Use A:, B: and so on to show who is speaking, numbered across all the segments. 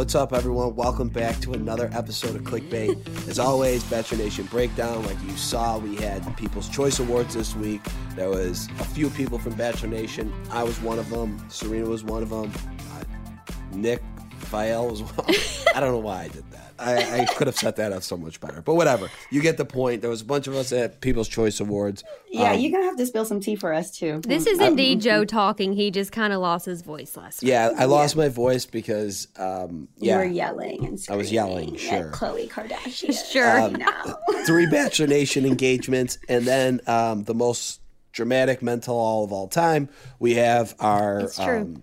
A: What's up, everyone? Welcome back to another episode of Clickbait. As always, Bachelor Nation Breakdown. Like you saw, we had People's Choice Awards this week. There was a few people from Bachelor Nation. I was one of them. Serena was one of them. Uh, Nick Viall was one. I don't know why I did that. I, I, could have set that up so much better, but whatever. You get the point. There was a bunch of us at People's Choice Awards.
B: Yeah, um, you're gonna have to spill some tea for us too.
C: This is indeed Joe talking. He just kind of lost his voice last. Week.
A: Yeah, week. I lost yeah. my voice because um, yeah,
B: you were yelling and
A: I was yelling. Sure,
B: Khloe Kardashian.
C: sure. Um,
A: three Bachelor Nation engagements, and then um, the most dramatic Men Tell All of all time. We have our.
C: It's true
A: um,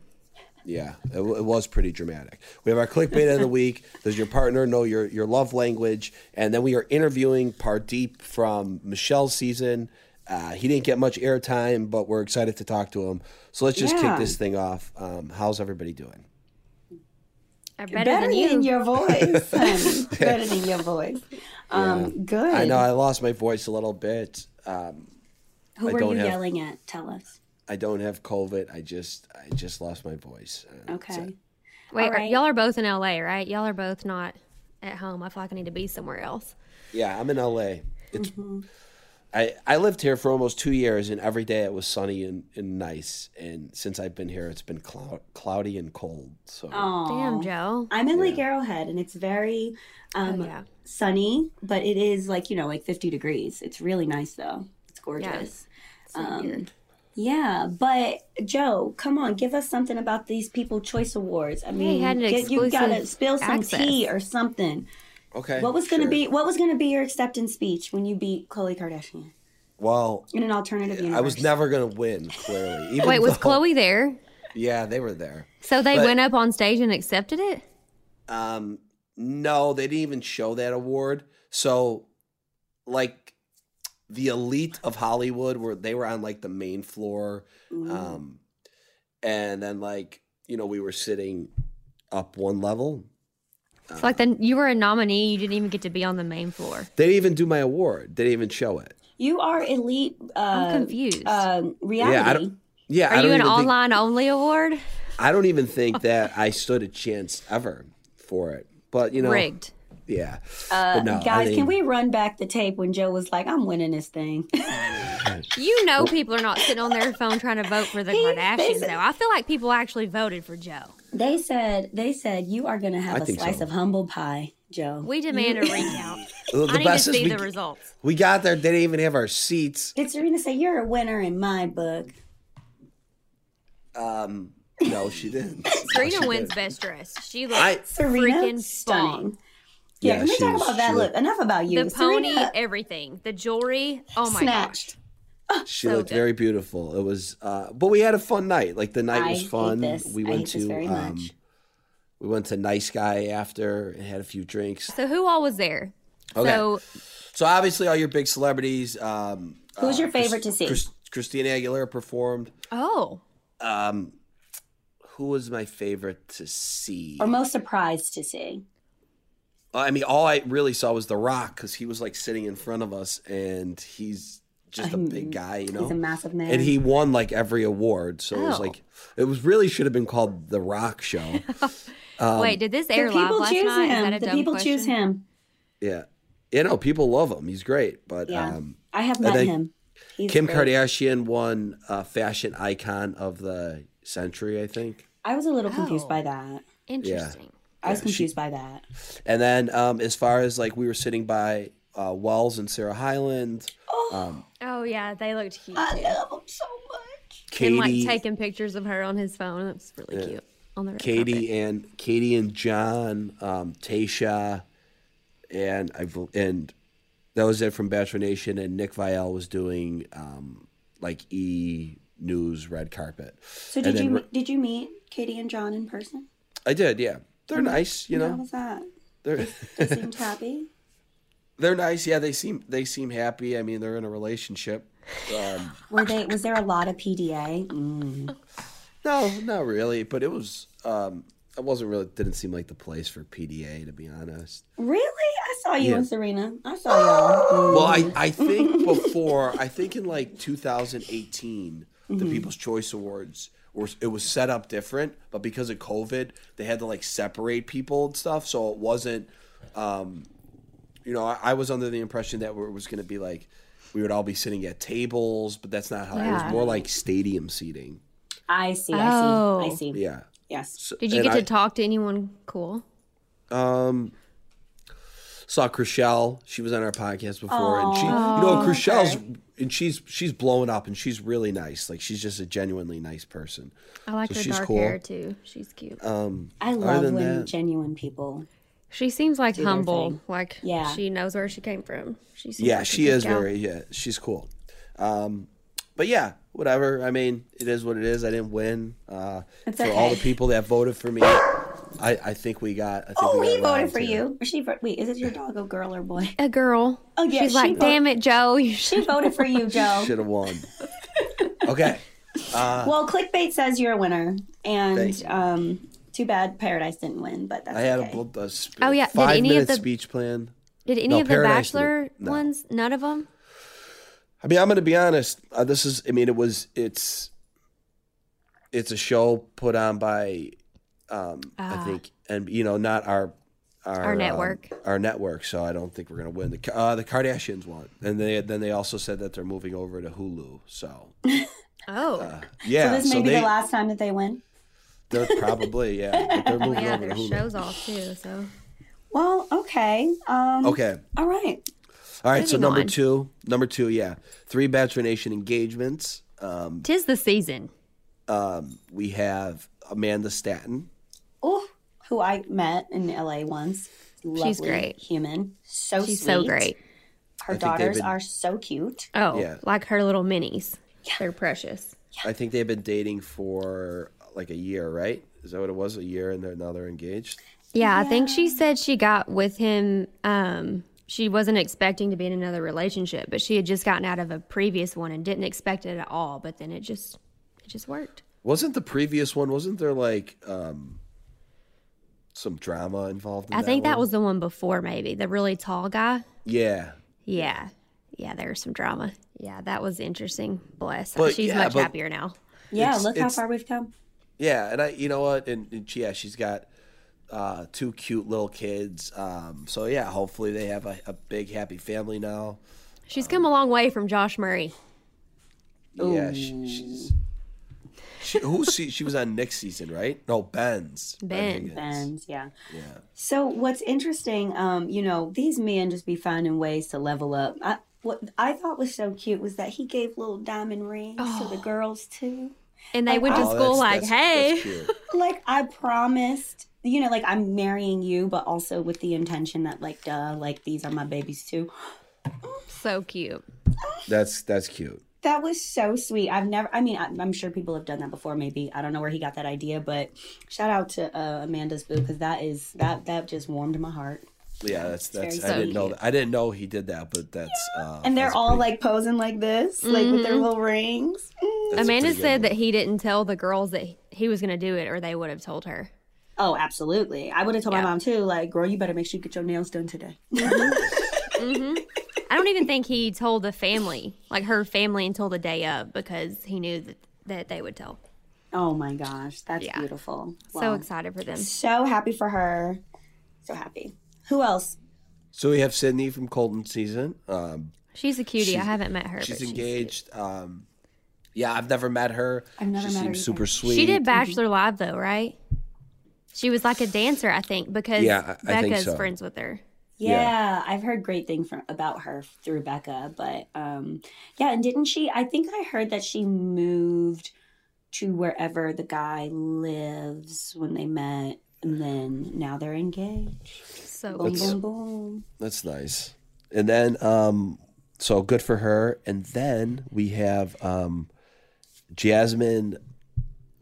A: yeah, it, it, was pretty dramatic. We have our clickbait of the week. Does your partner know your, your love language? And then we are interviewing Pardeep from Michelle's season. Uh, he didn't get much airtime, but we're excited to talk to him. So let's just yeah. kick this thing off. Um, how's everybody doing?
C: Better, better than you.
B: Than your voice. better than your voice. Um, yeah. Good.
A: I know I lost my voice a little bit. Um,
B: Who I were you have... yelling at? Tell us.
A: I don't have COVID. I just I just lost my voice.
B: Okay.
C: Wait, right. y'all are both in LA, right? Y'all are both not at home. I feel like I need to be somewhere else.
A: Yeah, I'm in LA. It's mm-hmm. I I lived here for almost two years, and every day it was sunny and, and nice. And since I've been here, it's been cloud, cloudy and cold. So
C: Aww. damn, Joe.
B: I'm in yeah. Lake Arrowhead, and it's very um, oh, yeah. sunny, but it is like you know like 50 degrees. It's really nice though. It's gorgeous.
C: Yeah. So um,
B: yeah, but Joe, come on, give us something about these People Choice Awards. I mean, get, you gotta spill some access. tea or something.
A: Okay.
B: What was gonna sure. be What was gonna be your acceptance speech when you beat Khloe Kardashian?
A: Well,
B: in an alternative universe, I
A: was never gonna win. Clearly,
C: Even wait, was though, Khloe there?
A: Yeah, they were there.
C: So they but, went up on stage and accepted it.
A: Um, no, they didn't even show that award. So, like the elite of Hollywood where they were on like the main floor. Mm. Um, and then like, you know, we were sitting up one level.
C: So like then you were a nominee, you didn't even get to be on the main floor.
A: They didn't even do my award. They didn't even show it.
B: You are elite. Uh,
C: I'm confused.
B: Uh, reality.
A: Yeah, I don't, yeah.
C: Are
A: I
C: you an
A: online
C: think, only award?
A: I don't even think that I stood a chance ever for it. But you know,
C: rigged.
A: Yeah.
B: Uh, no, guys, I can we run back the tape when Joe was like, I'm winning this thing?
C: you know, people are not sitting on their phone trying to vote for the he, Kardashians, said, though. I feel like people actually voted for Joe.
B: They said, they said, you are going to have I a slice so. of humble pie, Joe.
C: We demand you. a recount. well, I need to see we, the results.
A: We got there. They didn't even have our seats.
B: Did Serena say, you're a winner in my book?
A: Um, no, she didn't.
C: Serena
A: no,
C: wins didn't. best dress. She looks I, freaking stunning.
B: Yeah, yeah can we talk was, about that? Look, enough about you.
C: The pony, everything, the jewelry. Oh my
B: snatched.
C: gosh.
A: She so looked good. very beautiful. It was, uh, but we had a fun night. Like the night
B: I
A: was fun.
B: We went to, um,
A: we went to Nice Guy after and had a few drinks.
C: So who all was there?
A: Okay. So, so obviously all your big celebrities. Um,
B: Who's uh, your favorite Chris, to see?
A: Chris, Christina Aguilera performed.
C: Oh.
A: Um, who was my favorite to see?
B: Or most surprised to see?
A: I mean, all I really saw was The Rock because he was like sitting in front of us, and he's just a big guy, you know.
B: He's a massive man,
A: and he won like every award. So oh. it was like it was really should have been called The Rock Show.
C: Um, Wait, did this air live last night?
B: Him. the people
C: question?
B: choose him.
A: Yeah, you know, people love him. He's great, but yeah. um,
B: I have met him.
A: He's Kim great. Kardashian won uh, fashion icon of the century, I think.
B: I was a little confused oh. by that.
C: Interesting. Yeah.
B: I was confused she, by that.
A: And then um, as far as like we were sitting by uh, Wells and Sarah Hyland.
B: Oh,
C: um, oh yeah, they looked cute.
B: I love them so much.
A: Katie, and
C: like taking pictures of her on his phone. It was really yeah. cute. On the
A: Katie
C: carpet.
A: and Katie and John, um, Tayshia, and I and that was it from Bachelor Nation. And Nick Viall was doing um, like E News red carpet.
B: So did you did you meet Katie and John in person?
A: I did, yeah. They're nice, you know.
B: How was that?
A: They're
B: they seemed happy.
A: They're nice, yeah. They seem they seem happy. I mean, they're in a relationship. Um,
B: Were they? Was there a lot of PDA? Mm.
A: No, not really. But it was. Um, it wasn't really. Didn't seem like the place for PDA, to be honest.
B: Really, I saw you yeah. and Serena. I saw y'all.
A: Mm. Well, I I think before I think in like 2018, mm-hmm. the People's Choice Awards were it was set up different, but because of COVID, they had to like separate people and stuff, so it wasn't. Um, you know, I, I was under the impression that it was going to be like we would all be sitting at tables, but that's not how yeah. it was. More like stadium seating.
B: I see. I oh. see. I see.
A: Yeah.
B: Yes.
C: So, Did you get to talk to anyone cool?
A: Um, saw Chrishell. She was on our podcast before, and she, you know, Chrishell's okay. And she's she's blowing up, and she's really nice. Like she's just a genuinely nice person.
C: I like so her dark cool. hair too. She's cute.
A: Um,
B: I love when that, genuine people.
C: She seems like humble. Like yeah. she knows where she came from. She
A: yeah,
C: like
A: she is gal. very yeah. She's cool. Um, but yeah, whatever. I mean, it is what it is. I didn't win. Uh, for okay. all the people that voted for me, I, I think we got. I think
B: oh,
A: we
B: he voted for you. She wait, is it your dog a girl or boy?
C: A girl. Oh yeah. She's she like, damn it, Joe.
B: she voted for you, Joe.
A: Should have won. Okay.
B: Uh, well, clickbait says you're a winner, and um, too bad Paradise didn't win, but that's I had okay. a, a, a
C: oh yeah.
A: Five
C: did any
A: minute
C: of the,
A: speech plan.
C: Did any no, of the Paradise Bachelor no. ones? None of them.
A: I mean, I'm going to be honest. Uh, this is. I mean, it was. It's. It's a show put on by um, I ah. think, and you know, not our
C: our, our network,
A: um, our network. So I don't think we're gonna win. The uh, the Kardashians won, and they then they also said that they're moving over to Hulu. So
C: oh,
A: uh, yeah.
B: So this may so be they, the last time that they win.
A: They're probably yeah. But they're moving
C: yeah,
A: over
C: their to Hulu. shows off too. So
B: well, okay. Um,
A: okay.
B: All right.
A: All right. Moving so number on. two, number two, yeah, three Bachelor Nation engagements. Um,
C: Tis the season.
A: Um, we have Amanda Stanton
B: oh, who I met in LA once. Lovely She's great. Human. So She's
C: sweet. so great.
B: Her daughters been, are so cute.
C: Oh, yeah. like her little minis. Yeah. They're precious.
A: Yeah. I think they've been dating for like a year, right? Is that what it was? A year and they're, now they're engaged?
C: Yeah, yeah, I think she said she got with him. Um, she wasn't expecting to be in another relationship, but she had just gotten out of a previous one and didn't expect it at all. But then it just, it just worked.
A: Wasn't the previous one? Wasn't there like um, some drama involved. In
C: I
A: that
C: think
A: one.
C: that was the one before, maybe the really tall guy.
A: Yeah.
C: Yeah, yeah. There was some drama. Yeah, that was interesting. Bless. But, She's yeah, much happier now.
B: Yeah, look how far we've come.
A: Yeah, and I, you know what, and, and yeah, she's got uh, two cute little kids. Um, so yeah, hopefully they have a, a big happy family now.
C: She's um, come a long way from Josh Murray.
A: Yeah, she, she's she, who's she? She was on Nick's season, right? No, Ben's.
C: Ben.
B: Ben's, yeah.
A: Yeah.
B: So what's interesting, um, you know, these men just be finding ways to level up. I, what I thought was so cute was that he gave little diamond rings oh. to the oh. girls too.
C: And they like, went to oh, school like, that's, hey.
B: That's like I promised, you know, like I'm marrying you, but also with the intention that like, duh, like these are my babies too.
C: So cute.
A: That's that's cute.
B: That was so sweet. I've never, I mean, I'm sure people have done that before, maybe. I don't know where he got that idea, but shout out to uh, Amanda's boo because that is, that, that just warmed my heart.
A: Yeah, that's that's. I didn't know. That. I didn't know he did that, but that's. Uh,
B: and they're all
A: pretty...
B: like posing like this, mm-hmm. like with their mm-hmm. little rings.
C: Mm. Amanda said that he didn't tell the girls that he was going to do it, or they would have told her.
B: Oh, absolutely! I would have told yeah. my mom too. Like, girl, you better make sure you get your nails done today.
C: Mm-hmm. mm-hmm. I don't even think he told the family, like her family, until the day of because he knew that, that they would tell.
B: Oh my gosh, that's yeah. beautiful.
C: So excited for them.
B: So happy for her. So happy. Who else?
A: So we have Sydney from Colton season. Um,
C: she's a cutie. I haven't met her.
A: She's engaged. She's um, yeah, I've never met her.
B: I've never
A: she
B: met
A: seems her. super sweet.
C: She did Bachelor mm-hmm. Live though, right? She was like a dancer, I think, because yeah, I, I Becca's so. friends with her.
B: Yeah, yeah, I've heard great things from, about her through Becca, but um, yeah, and didn't she? I think I heard that she moved to wherever the guy lives when they met, and then now they're engaged.
C: So
B: boom, boom, boom.
A: That's nice. And then, um, so good for her. And then we have um, Jasmine,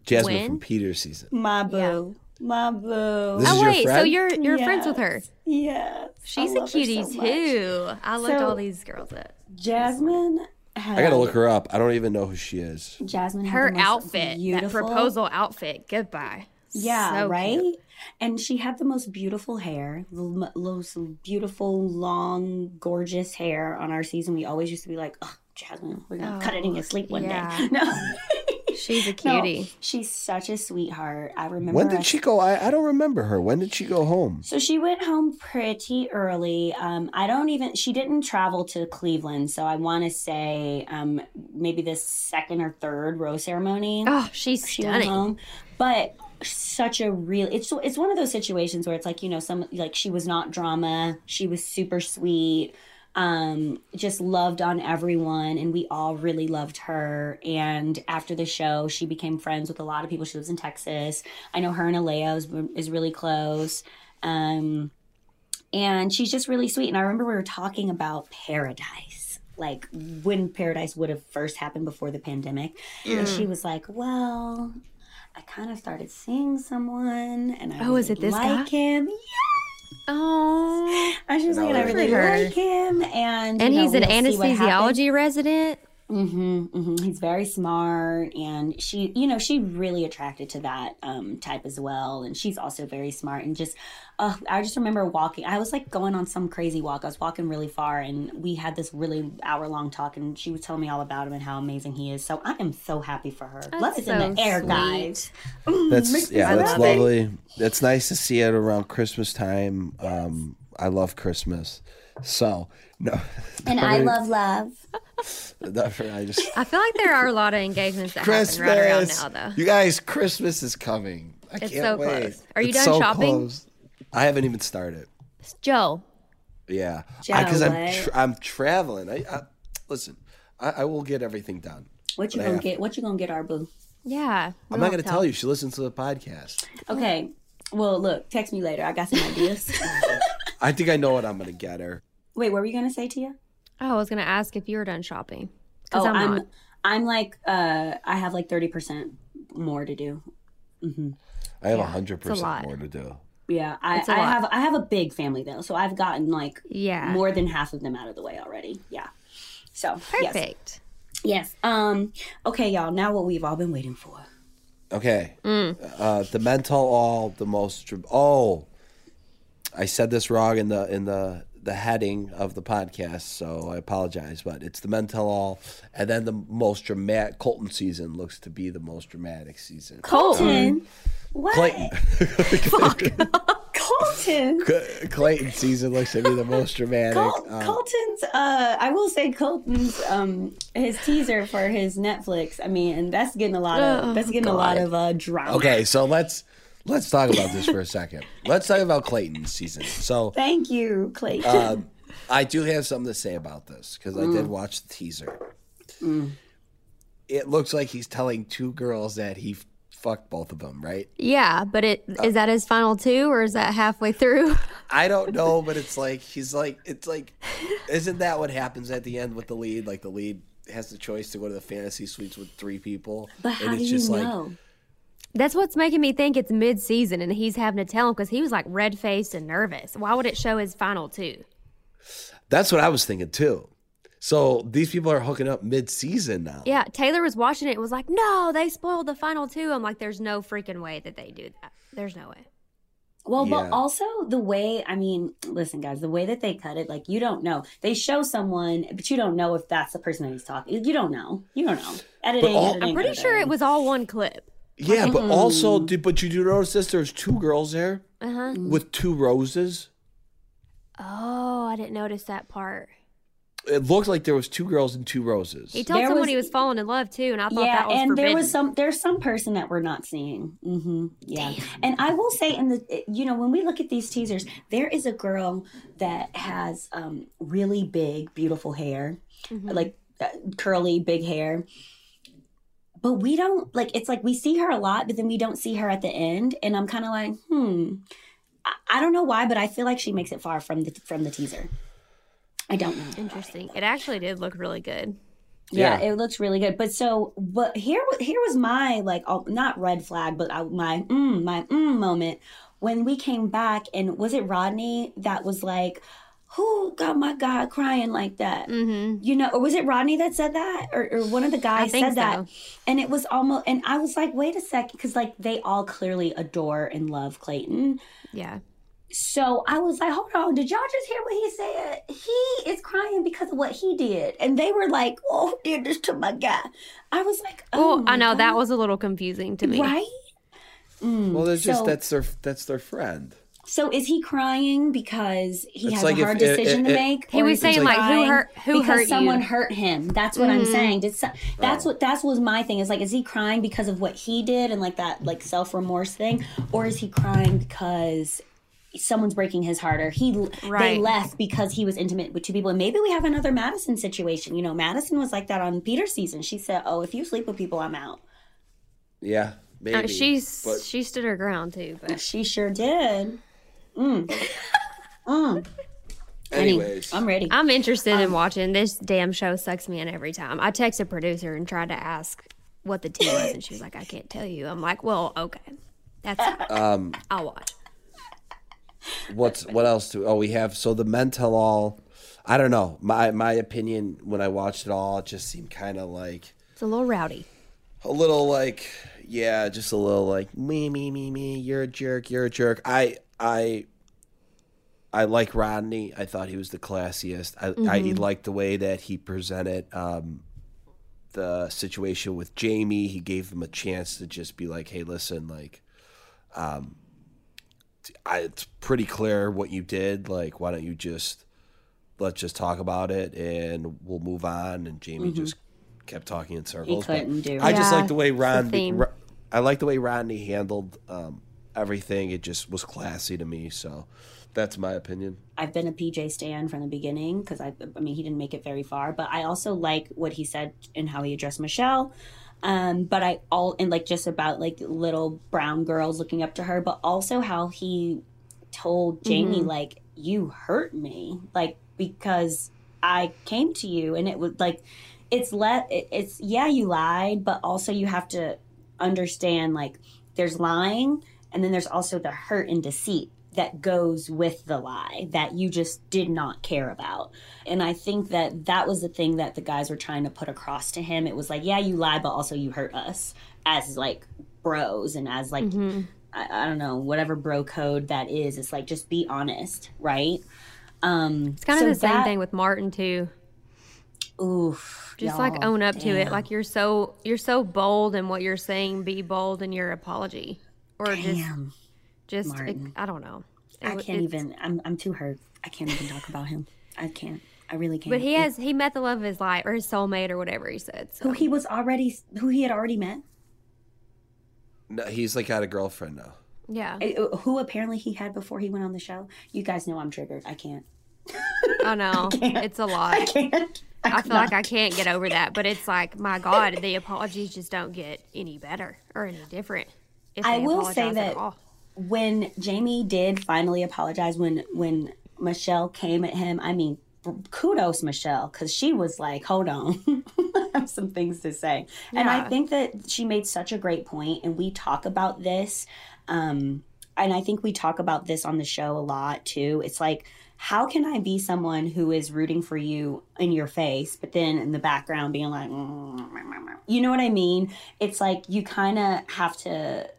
A: Jasmine when? from Peter's season.
B: My boo. Yeah. My boo.
C: This oh wait, so you're you're yes. friends with her?
B: Yes.
C: She's a cutie so too. I looked so, all these girls up.
B: Jasmine.
A: Had, I gotta look her up. I don't even know who she is.
B: Jasmine.
C: Her outfit, beautiful. that proposal outfit. Goodbye.
B: Yeah, so right. Cute. And she had the most beautiful hair, the most beautiful, long, gorgeous hair on our season. We always used to be like, "Oh, Jasmine, we're gonna oh, cut it in your oh, sleep one yeah. day." No.
C: She's a
B: No,
C: cutie.
B: she's such a sweetheart. I remember.
A: When did
B: us-
A: she go? I, I don't remember her. When did she go home?
B: So she went home pretty early. Um, I don't even. She didn't travel to Cleveland, so I want to say um, maybe the second or third rose ceremony.
C: Oh, she's
B: she went home, but such a real. It's it's one of those situations where it's like you know some like she was not drama. She was super sweet. Um, just loved on everyone, and we all really loved her. And after the show, she became friends with a lot of people. She lives in Texas. I know her and Alea is, is really close. Um, and she's just really sweet. And I remember we were talking about paradise, like when paradise would have first happened before the pandemic. And she was like, "Well, I kind of started seeing someone, and I
C: Oh, is it this
B: like
C: guy?
B: him.
C: Oh,
B: I was just like,
A: No,
B: I really
C: for her.
B: like him, and
C: and
B: you know,
C: he's an
B: we'll see
C: anesthesiology resident.
B: Hmm hmm He's very smart, and she, you know, she really attracted to that um, type as well. And she's also very smart, and just, uh, I just remember walking. I was like going on some crazy walk. I was walking really far, and we had this really hour long talk, and she was telling me all about him and how amazing he is. So I am so happy for her. Love is in
C: so
B: the air,
C: sweet.
B: guys.
A: That's yeah, that's
B: happy.
A: lovely. It's nice to see it around Christmas time. Um, I love Christmas. So no,
B: And I love love.
A: I just
C: I feel like there are a lot of engagements that
A: Christmas.
C: happen right around now, though.
A: You guys, Christmas is coming. I
C: It's
A: can't
C: so
A: wait.
C: close. Are you
A: It's
C: done
A: so
C: shopping?
A: close. I haven't even started.
C: Joe,
A: Yeah, because I'm tra- I'm traveling. I, I listen. I, I will get everything done.
B: What you
A: But
B: gonna get? What you gonna get, our boo?
C: yeah.
A: I'm not going to tell you. She listens to the podcast.
B: Okay. Well, look, text me later. I got some ideas.
A: I think I know what I'm going to get her.
B: Wait, what were you gonna say, Tia?
C: Oh, I was going to ask if you were done shopping. Because
B: Oh,
C: I'm,
B: I'm. I'm like, uh, I have like thirty percent more to do.
A: I have a
C: Yeah,
A: hundred percent more to do.
B: Yeah, I,
C: It's a
B: I
C: lot.
B: have, I have a big family though, so I've gotten like
C: Yeah.
B: more than half of them out of the way already. Yeah. So yes,
C: Perfect.
B: yes. Um. Okay, y'all. Now what we've all been waiting for.
A: Okay.
C: Mm.
A: Uh, the Men Tell All the most. dr- Oh, I said this wrong in the in the the heading of the podcast, so I apologize. But it's the Men Tell All, and then the most dramatic Colton season looks to be the most dramatic season.
B: Colton. What?
A: Clayton.
B: Colton.
A: Clayton season looks to be the most dramatic.
B: Col-
A: Um,
B: Colton's, uh, I will say Colton's, um, his teaser for his Netflix. I mean, and that's getting a lot of,
C: Oh,
B: that's getting a lot of uh, drama.
A: okay, so let's let's talk about this for a second. Let's talk about Clayton's season. So
B: Thank you, Clayton.
A: uh, I do have something to say about this because I
B: Mm.
A: did watch the teaser. It looks like he's telling two girls that he f- fucked both of them, right?
C: Yeah, but it
A: Uh,
C: is that his final two or is that halfway through?
A: I don't know, but it's like he's like it's like, isn't that what happens at the end with the lead? Like the lead has the choice to go to the fantasy suites with three people,
B: but how
A: and
B: do
A: it's
B: you
A: just like
B: know?
C: That's what's making me think it's mid season and he's having to tell him because he was like red faced and nervous. Why would it show his final two?
A: that's what I was thinking too. So these people are hooking up mid-season now.
C: Yeah, Taylor was watching it and was like, no, they spoiled the final two. I'm like, there's no freaking way that they do that. There's no way.
B: Well,
A: Yeah.
B: but also the way, I mean, listen, guys, the way that they cut it, like, you don't know. They show someone, but you don't know if that's the person that he's talking. You don't know. You don't know. Editing,
A: all-
B: editing,
C: I'm pretty sure it was all one clip.
A: Yeah, but also, did, but you do notice this? There's two girls there
C: Uh huh.
A: with two roses.
C: Oh, I didn't notice that part.
A: It looked like there was two girls and two roses.
C: He told
B: There
C: someone
B: was-
C: he was falling in love too, and I thought
B: yeah,
C: that was
B: and
C: forbidden.
B: there was some there's some person that we're not seeing. hmm Yeah, and I will say in the you know when we look at these teasers, there is a girl that has um, really big, beautiful hair,
C: Mm-hmm.
B: like uh, curly, big hair. But we don't like it's like we see her a lot, but then we don't see her at the end, and I'm kind of like, hmm. I, I don't know why, but I feel like she makes it far from the from the teaser. I don't know.
C: Interesting. It actually did look really good.
B: Yeah,
A: Yeah.
B: it looks really good. But so, but here, here was my like, oh, not red flag, but I, my mm, my mm moment when we came back, and was it Rodney that was like, "Who got my guy crying like that?"
C: Mm-hmm.
B: You know, or was it Rodney that said that, or, or one of the guys
C: think
B: said that, and it was almost, and I was like, wait a second, because like they all clearly adore and love Clayton.
C: Yeah.
B: so I was like, hold on, did y'all just hear what he said? He is crying because of what he did. And they were like, oh, did this to my guy. I was like, oh.
C: Well, I
B: my
C: know that was a little confusing to me.
B: Right? Mm,
A: Well, that's just that's their that's their friend.
B: So is he crying because he
A: It's
B: has
A: like
B: a hard
A: it-
B: decision
A: it-
B: to make?
C: He was
B: is
C: saying, like, who
B: crying
C: hurt- who
B: because
C: hurt
B: someone
C: you?
B: hurt him? That's what I'm
C: Mhm.
B: saying. Did so, that's
A: Oh.
B: what that was my thing. Is like, is he crying because of what he did and like that like self remorse thing, or is he crying because someone's breaking his heart or he they left because he was intimate with two people and maybe we have another Madison situation. You know, Madison was like that on Peter's season. She said, "Oh, if you sleep with people, I'm out."
A: Yeah, maybe.
C: Uh, she's
A: but
C: she stood her ground too, but
B: She sure did. Mm. mm.
A: anyways,
B: I'm ready.
C: I'm interested
B: Um,
C: in watching this damn show. Sucks me in every time. I texted producer and tried to ask what the tea was, and she was like, "I can't tell you." I'm like, "Well, okay, that's
A: um,
C: I'll watch."
A: what's what else do? Oh, we have so the Men Tell All. I don't know. My my opinion when I watched it all, it just seemed kind of like
C: It's a little rowdy.
A: a little like yeah, just a little like me me me me. You're a jerk. You're a jerk. I I I like Rodney. I thought he was the classiest. I I liked the way that he presented um, the situation with Jamie. He gave him a chance to just be like, hey, listen, like. Um, I, it's pretty clear what you did. Like, why don't you just let's just talk about it and we'll move on? And Jamie just kept talking in circles. but
B: couldn't do
A: I just like the way
C: it's the
A: Rodney. I like the way Rodney handled um, everything. It just was classy to me. So that's my opinion.
B: I've been a PJ stan from the beginning because I, I mean, he didn't make it very far, but I also like what he said and how he addressed Michelle. Um, but I all and like just about like little brown girls looking up to her, but also how he told Jamie like you hurt me, like because I came to you and it was like it's let it's yeah you lied, but also you have to understand like there's lying and then there's also the hurt and deceit that goes with the lie that you just did not care about. And I think that that was the thing that the guys were trying to put across to him. It was like, yeah, you lie, but also you hurt us as like bros and as like, I, I don't know, whatever bro code that is. It's like, just be honest, right? Um,
C: It's kind of the same thing with Martin too.
B: Oof.
C: Just like own up to it. Like you're so you're so bold in what you're saying. Be bold in your apology, or just
B: Damn.
C: just
B: Martin.
C: I don't know. It
B: I
C: w-
B: can't even, I'm, I'm too hurt. I can't even talk about him. I can't. I really can't.
C: But he
B: It-
C: has he met the love of his life or his soulmate or whatever he said. So.
B: who he was already, who he had already met.
A: No, he's like got a girlfriend now.
C: Yeah,
B: Uh, who apparently he had before he went on the show. You guys know I'm triggered. I can't.
C: I know it's a lot.
B: I can't.
C: I feel like I can't get over that, but it's like my God, the apologies just don't get any better or any different.
B: I will say that- when Jamie did finally apologize when when Michelle came at him, I mean, kudos Michelle because she was like, "Hold on, I have some things to say," and I think that she made such a great point, and we talk about this, um, and I think we talk about this on the show a lot too. It's like. How can I be someone who is rooting for you in your face, but then in the background being like, "Mm, you know what I mean? It's like you kind of have to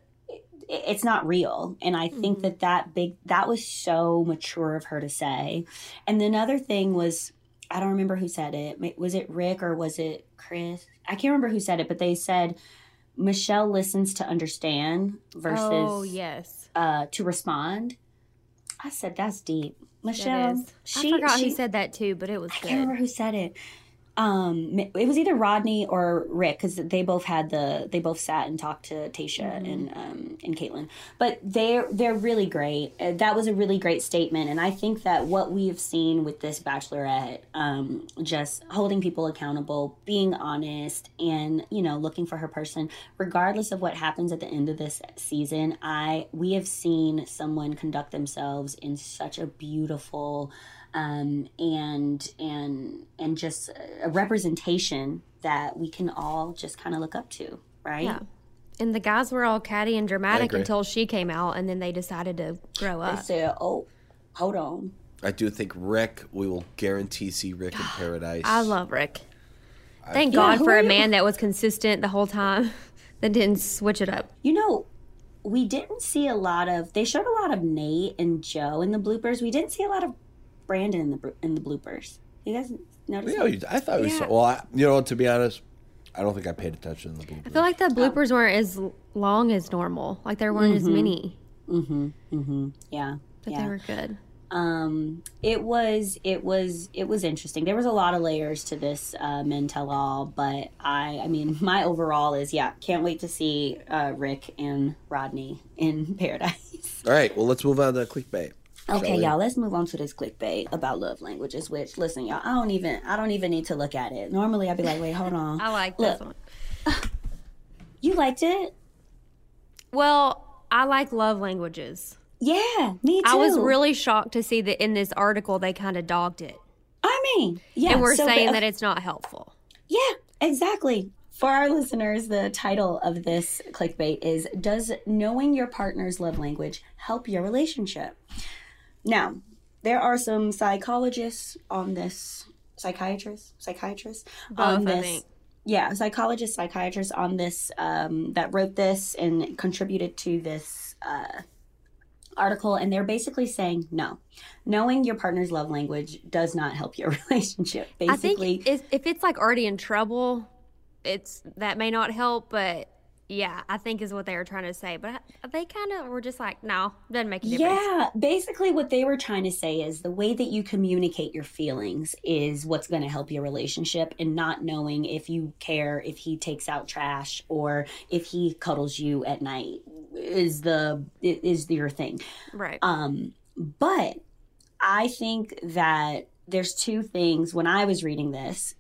B: it's not real. And i think that that big that was so mature of her to say. And then another thing was i don't remember who said it. Was it rick or was it chris? I can't remember who said it but they said michelle listens to understand versus
C: oh yes,
B: uh to respond. I said that's deep.
C: That
B: michelle
C: is. I forgot who said that too, but it was
B: I
C: good.
B: can't remember who said it. Um, it was either Rodney or Rick because they both had the they both sat and talked to Tasha
C: Mm-hmm.
B: and um and Caitlin. But they're they're really great. Uh, that was a really great statement, and I think that what we have seen with this Bachelorette, um, just holding people accountable, being honest, and you know looking for her person, regardless of what happens at the end of this season. I we have seen someone conduct themselves in such a beautiful um, and and and just a representation that we can all just kind of look up to, right?
C: Yeah. And the guys were all catty and dramatic until she came out, and then they decided to grow up.
B: I
C: up.
B: said, "Oh, hold on."
A: I do think Rick. We will guarantee see Rick in paradise.
C: I love Rick. Thank
B: Yeah,
C: God
B: who
C: for a man that was consistent the whole time, that didn't switch it up.
B: You know, we didn't see a lot of. They showed a lot of Nate and Joe in the bloopers. We didn't see a lot of Brandon in the in the bloopers. You guys notice?
A: Yeah,
B: that?
A: I thought we
C: Yeah.
A: saw. Well, I, you know, to be honest, I don't think I paid attention to the bloopers.
C: I feel like the bloopers weren't as long as normal. Like there weren't as many,
B: Mm-hmm. Mm-hmm. Yeah.
C: but
B: yeah.
C: they were good.
B: um it was it was it was interesting there was a lot of layers to this uh men tell all but i i mean my overall is yeah can't wait to see uh rick and rodney in paradise
A: All right, well, let's move on to clickbait.
B: Okay y'all let's move on to this clickbait about love languages which listen y'all i don't even i don't even need to look at it normally i'd be like wait hold on
C: I like
B: Look.
C: this one.
B: you liked it
C: Well, I like love languages.
B: yeah me too
C: I was really shocked to see that in this article they kind of dogged it.
B: i mean yeah
C: and we're
B: so
C: saying
B: ba-
C: that uh, it's not helpful.
B: Yeah, exactly. For our listeners, the title of this clickbait is Does Knowing Your Partner's Love Language Help Your Relationship? Now, there are some psychologists on this, psychiatrists, psychiatrists on
C: Both, I
B: this. Yeah, psychologists, psychiatrists on this um, that wrote this and contributed to this uh, article, and they're basically saying no. Knowing your partner's love language does not help your relationship.
C: I
B: Basically,
C: if it's like already in trouble, it's that may not help, but yeah, I think is what they were trying to say. But they kind of were just like, no, doesn't make a difference.
B: Yeah, basically, what they were trying to say is the way that you communicate your feelings is what's going to help your relationship, and not knowing if you care if he takes out trash or if he cuddles you at night is the is your thing.
C: Right.
B: Um, but I think that there's two things when I was reading this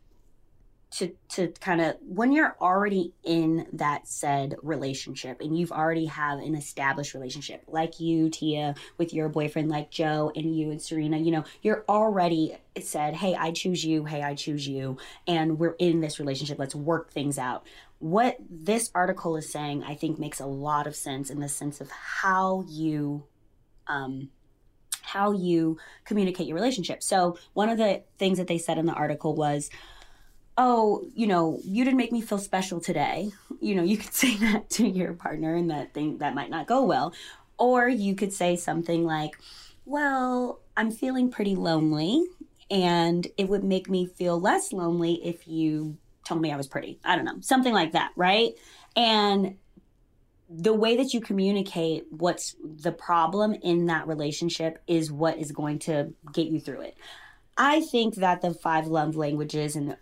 B: to to kind of when you're already in that said relationship and you've already have an established relationship like you Tia with your boyfriend like Joe and you and Serena you know you're already said hey I choose you. Hey I choose you. And we're in this relationship. Let's work things out. What this article is saying I think makes a lot of sense in the sense of how you um how you communicate your relationship. So, one of the things that they said in the article was, Oh, you know, you didn't make me feel special today. You know, you could say that to your partner, and that thing that might not go well. Or you could say something like, Well, I'm feeling pretty lonely, and it would make me feel less lonely if you told me I was pretty. I don't know, something like that, right? And the way that you communicate what's the problem in that relationship is what is going to get you through it. I think that the five love languages, and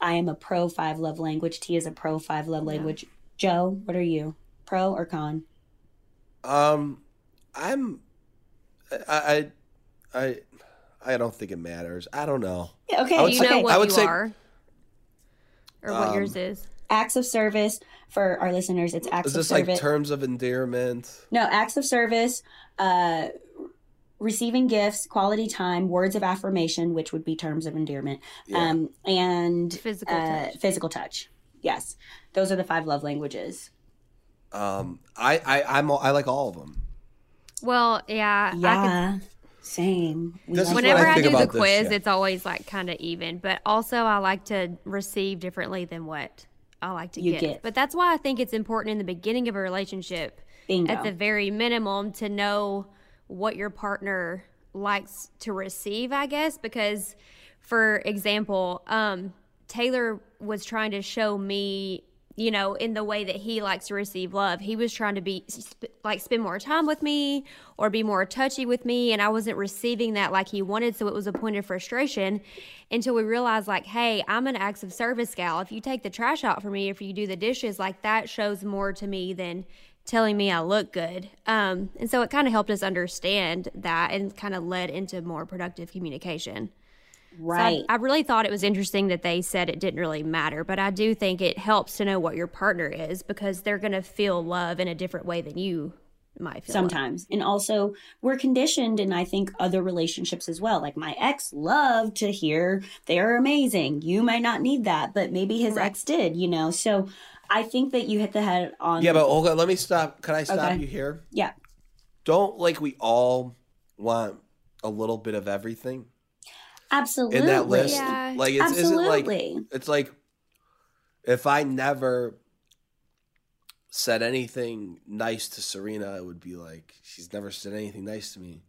B: I am a pro five love language. T is a pro five love language. Joe, what are you? Pro or con?
A: Um, I'm, I, I, I, I don't think it matters. I don't know.
B: Yeah, okay.
A: I would
C: you
A: say-
C: know what
A: I would
C: you
A: say-
C: are? Or what
A: Um,
C: yours is?
B: Acts of service for our listeners. It's acts
A: Is
B: of
A: this like
B: service.
A: terms of endearment?
B: no, acts of service. Uh, receiving gifts, quality time, words of affirmation, which would be terms of endearment,
A: Yeah.
B: um, and
C: Physical
B: uh,
C: touch.
B: physical touch. Yes, those are the five love languages.
A: Um, I, I, I'm, I like all of them.
C: Well, yeah. I could
B: Yeah, same.
A: This
B: like
C: Whenever
A: I
C: I, do the
A: about this,
C: quiz,
A: yeah.
C: it's always like kind of even. But also, I like to receive differently than what I like to
B: You
C: give.
B: get.
C: But that's why I think it's important in the beginning of a relationship,
B: bingo.
C: at the very minimum, to know what your partner likes to receive. I guess because, for example, um, Taylor was trying to show me. You know, in the way that he likes to receive love, he was trying to be sp- like spend more time with me or be more touchy with me, and I wasn't receiving that like he wanted. So it was a point of frustration until we realized, like, hey, I'm an acts of service gal. If you take the trash out for me, if you do the dishes, like that shows more to me than telling me I look good. Um, and so it kind of helped us understand that and kind of led into more productive communication. So I-
B: right.
C: I, really thought it was interesting that they said it didn't really matter, but I do think it helps to know what your partner is because they're going to feel love in a different way than you might feel. love.
B: Sometimes. And also, we're conditioned, and I think other relationships as well. Like, my ex loved to hear they're amazing. You might not need that, but maybe his
C: Right.
B: ex did, you know? So I think that you hit the head on.
A: Yeah, but Olga, let me stop. Can I stop
B: Okay.
A: you here?
B: Yeah.
A: Don't like we all want a little bit of everything
B: Absolutely.
A: in that list.
C: Yeah.
A: Like it's isn't like it's like if I never said anything nice to Serena, it would be like she's never said anything nice to me.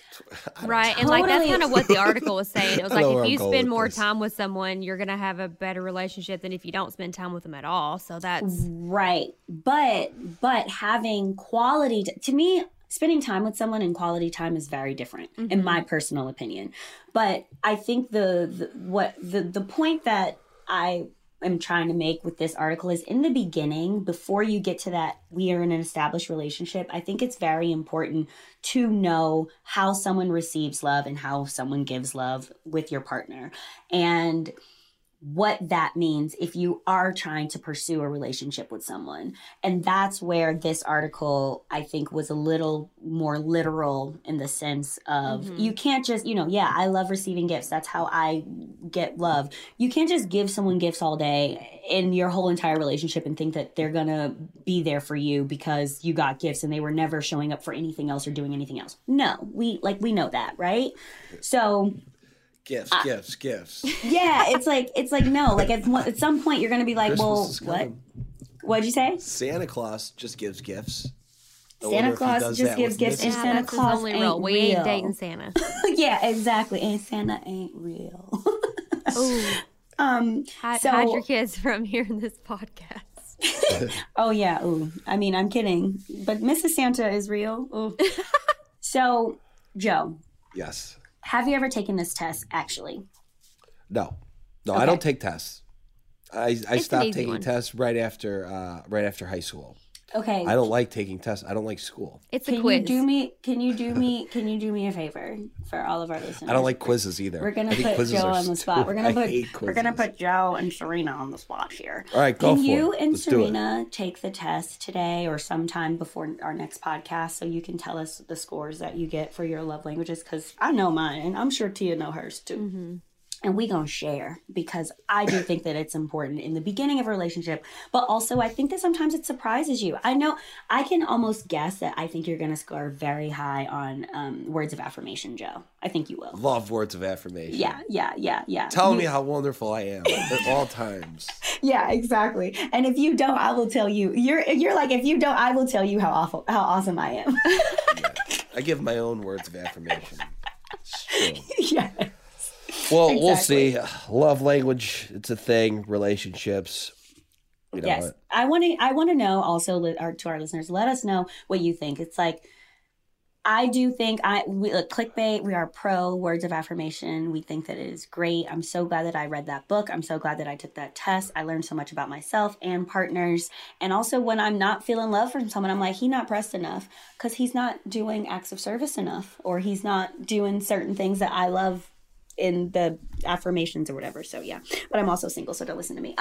A: I don't
C: Right.
A: know.
C: And like that's
B: Totally.
C: kind of what the article was saying. It was like if you spend more
A: this.
C: time with someone, you're gonna have a better relationship than if you don't spend time with them at all. So that's
B: Right. But but having quality t- to me spending time with someone and quality time is very different in mm-hmm. my personal opinion. But I think the, the what the the point that I am trying to make with this article is in the beginning before you get to that we are in an established relationship, I think it's very important to know how someone receives love and how someone gives love with your partner. And what that means if you are trying to pursue a relationship with someone. And that's where this article, I think, was a little more literal in the sense of
C: Mhm.
B: you can't just, you know, yeah, I love receiving gifts. That's how I get love. You can't just give someone gifts all day in your whole entire relationship and think that they're going to be there for you because you got gifts and they were never showing up for anything else or doing anything else. No, we like, we know that, right? So,
A: gifts, gifts, gifts.
B: yeah, it's like it's like no, like at, at some point you're gonna be like,
A: Christmas
B: well, what? What'd you say?
A: Santa Claus just gives gifts. I
B: Santa Claus just gives gifts and
A: Mrs.
C: yeah,
B: Santa Claus
C: only
B: ain't
C: rule. We
B: real.
C: ain't dating Santa.
B: yeah, exactly. And Santa ain't real.
C: Ooh,
B: um.
C: hide,
B: So-
C: hide your kids from hearing this podcast.
B: Oh yeah. Ooh. I mean, I'm kidding, but Mrs. Santa is real. Ooh. so, Joe,
A: Yes.
B: Have you ever taken this test? Actually,
A: No. No,
B: Okay.
A: I don't take tests. I, I stopped taking
C: one.
A: tests right after uh, right after high school.
B: Okay.
A: I don't like taking tests. I don't like school.
C: It's a
B: Can
C: quiz.
B: you do me? Can you do me? Can you do me a favor for all of our listeners?
A: I don't like quizzes either.
B: We're gonna
A: I think
B: put
A: quizzes
B: Joe on the spot.
A: stupid.
B: We're gonna
A: I
B: put
A: hate
B: we're gonna put Joe and Serena on the spot here.
A: All right, go
B: Can
A: for
B: you
A: it.
B: and
A: Let's.
B: Serena take the test today or sometime before our next podcast so you can tell us the scores that you get for your love languages? Because I know mine and I'm sure Tia know hers too.
C: Mm-hmm.
B: And we gonna share because I do think that it's important in the beginning of a relationship, but also I think that sometimes it surprises you. I know I can almost guess that I think you're gonna score very high on um, words of affirmation, Joe. I think you will.
A: Love words of affirmation.
B: Yeah, yeah, yeah, yeah.
A: Tell
B: You-
A: me how wonderful I am at all times.
B: Yeah, exactly. And if you don't, I will tell you. You're you're like if you don't, I will tell you how awful how awesome I am.
A: I give my own words of affirmation.
B: Yeah.
A: Well, we'll see. Love language, it's a thing. Relationships. You know,
B: Yes. I want to I want to know also our, to our listeners, let us know what you think. It's like I do think I we, look, clickbait. We are pro words of affirmation. We think that it is great. I'm so glad that I read that book. I'm so glad that I took that test. I learned so much about myself and partners. And also, when I'm not feeling love from someone, I'm like, he not pressed enough because he's not doing acts of service enough, or he's not doing certain things that I love in the affirmations or whatever. So yeah, but I'm also single, so don't listen to me.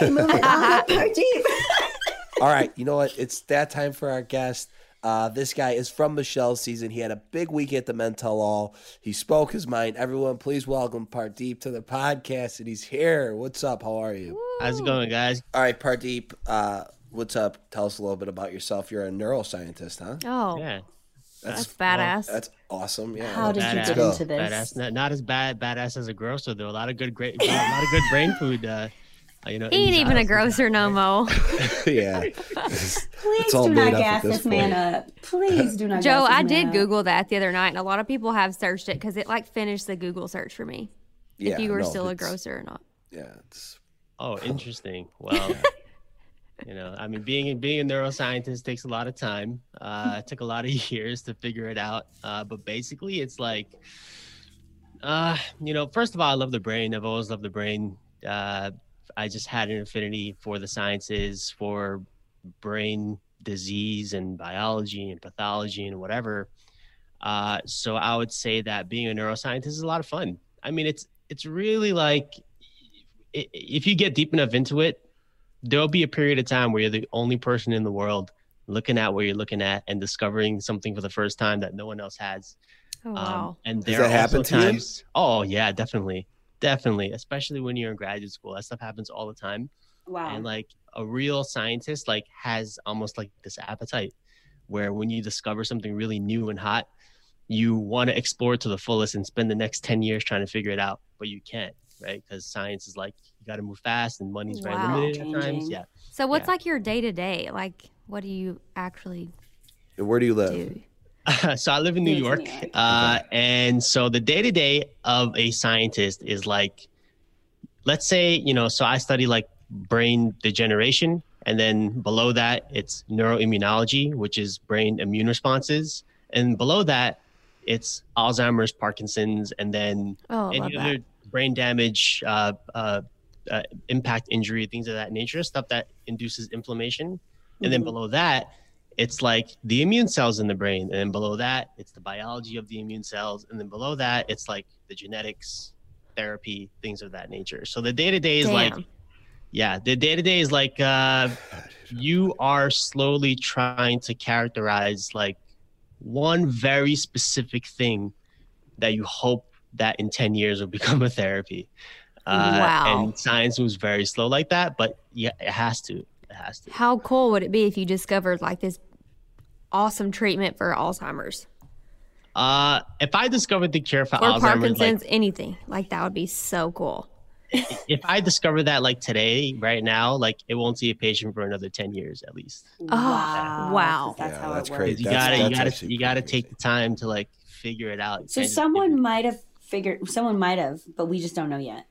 B: Okay, moving on. Parjeet.
A: All right, you know what? It's that time for our guest. Uh, this guy is from Michelle's season. He had a big week at the Mental Tell All. He spoke his mind. Everyone, please welcome Pardeep to the podcast. And he's here. What's up? How are you?
D: How's it going, guys?
A: All right, Pardeep, uh, what's up? Tell us a little bit about yourself. You're a neuroscientist, huh?
C: Oh,
D: Yeah,
C: that's badass.
A: That's awesome. Yeah.
B: How did you get into this?
D: badass. Not, not as bad badass as a grocer though. A lot of good, great, a lot of good brain food. Uh, uh, you know,
C: he ain't even a grocer no more.
A: yeah.
B: Please do not gas
A: this
B: this man up. Please do not.
C: Joe, I did
B: up.
C: Google that the other night, and a lot of people have searched it because it like finished the Google search for me.
A: yeah.
C: if you were
A: no,
C: still a grocer or not.
A: Yeah. It's,
D: Oh, interesting. Well, you know, I mean, being being a neuroscientist takes a lot of time. Uh, it took a lot of years to figure it out. Uh, but basically, it's like, uh, you know, first of all, I love the brain. I've always loved the brain. Uh, I just had an affinity for the sciences, for brain disease and biology and pathology and whatever. Uh, so I would say that being a neuroscientist is a lot of fun. I mean, it's it's really like if you get deep enough into it, there'll be a period of time where you're the only person in the world looking at what you're looking at and discovering something for the first time that no one else has.
C: Oh
D: Um,
C: wow.
D: and
A: Does
D: there
A: that
D: are
A: happen
D: also
A: to you?
D: times. Oh yeah, definitely, definitely. Especially when you're in graduate school, that stuff happens all the time.
B: Wow.
D: And like a real scientist, like has almost like this appetite, where when you discover something really new and hot, you want to explore it to the fullest and spend the next ten years trying to figure it out, but you can't, right? Because science is like you got to move fast and money's very
C: Wow.
D: limited at times. Yeah.
C: So what's
D: Yeah.
C: like your day to day? Like, what do you actually
A: where do you live?
C: do?
D: so I live in New
B: Lives
D: York,
B: New York.
D: uh, and so the day to day of a scientist is like, let's say you know, so I study like brain degeneration, and then below that it's neuroimmunology, which is brain immune responses, and below that it's Alzheimer's, Parkinson's, and then
C: Oh, I love
D: any
C: that.
D: brain damage, uh, uh, uh, impact injury, things of that nature, stuff that induces inflammation. And then
B: Mhm.
D: below that, it's like the immune cells in the brain. And then below that, it's the biology of the immune cells. And then below that, it's like the genetics, therapy, things of that nature. So the day to day is like, yeah, the day to day is like uh, you are slowly trying to characterize like one very specific thing that you hope that in 10 years will become a therapy. Uh,
C: Wow.
D: And science moves very slow like that, but yeah, it has to. It has to.
C: How cool would it be if you discovered like this awesome treatment for Alzheimer's
D: Uh, if I discovered the cure for
C: or
D: Alzheimer's,
C: Parkinson's,
D: like,
C: anything like that would be so cool.
D: if I discovered that like today, right now, like it won't see a patient for another 10 years at least.
B: Oh Wow.
C: wow.
B: 'cause That's
A: Yeah,
B: how
A: that's
B: it works.
A: crazy.
D: You
A: That's-
D: gotta, you gotta, you gotta
A: pretty
D: take the time to like figure it out.
B: So
D: And-
B: someone might have figured. Someone might have, but we just don't know yet.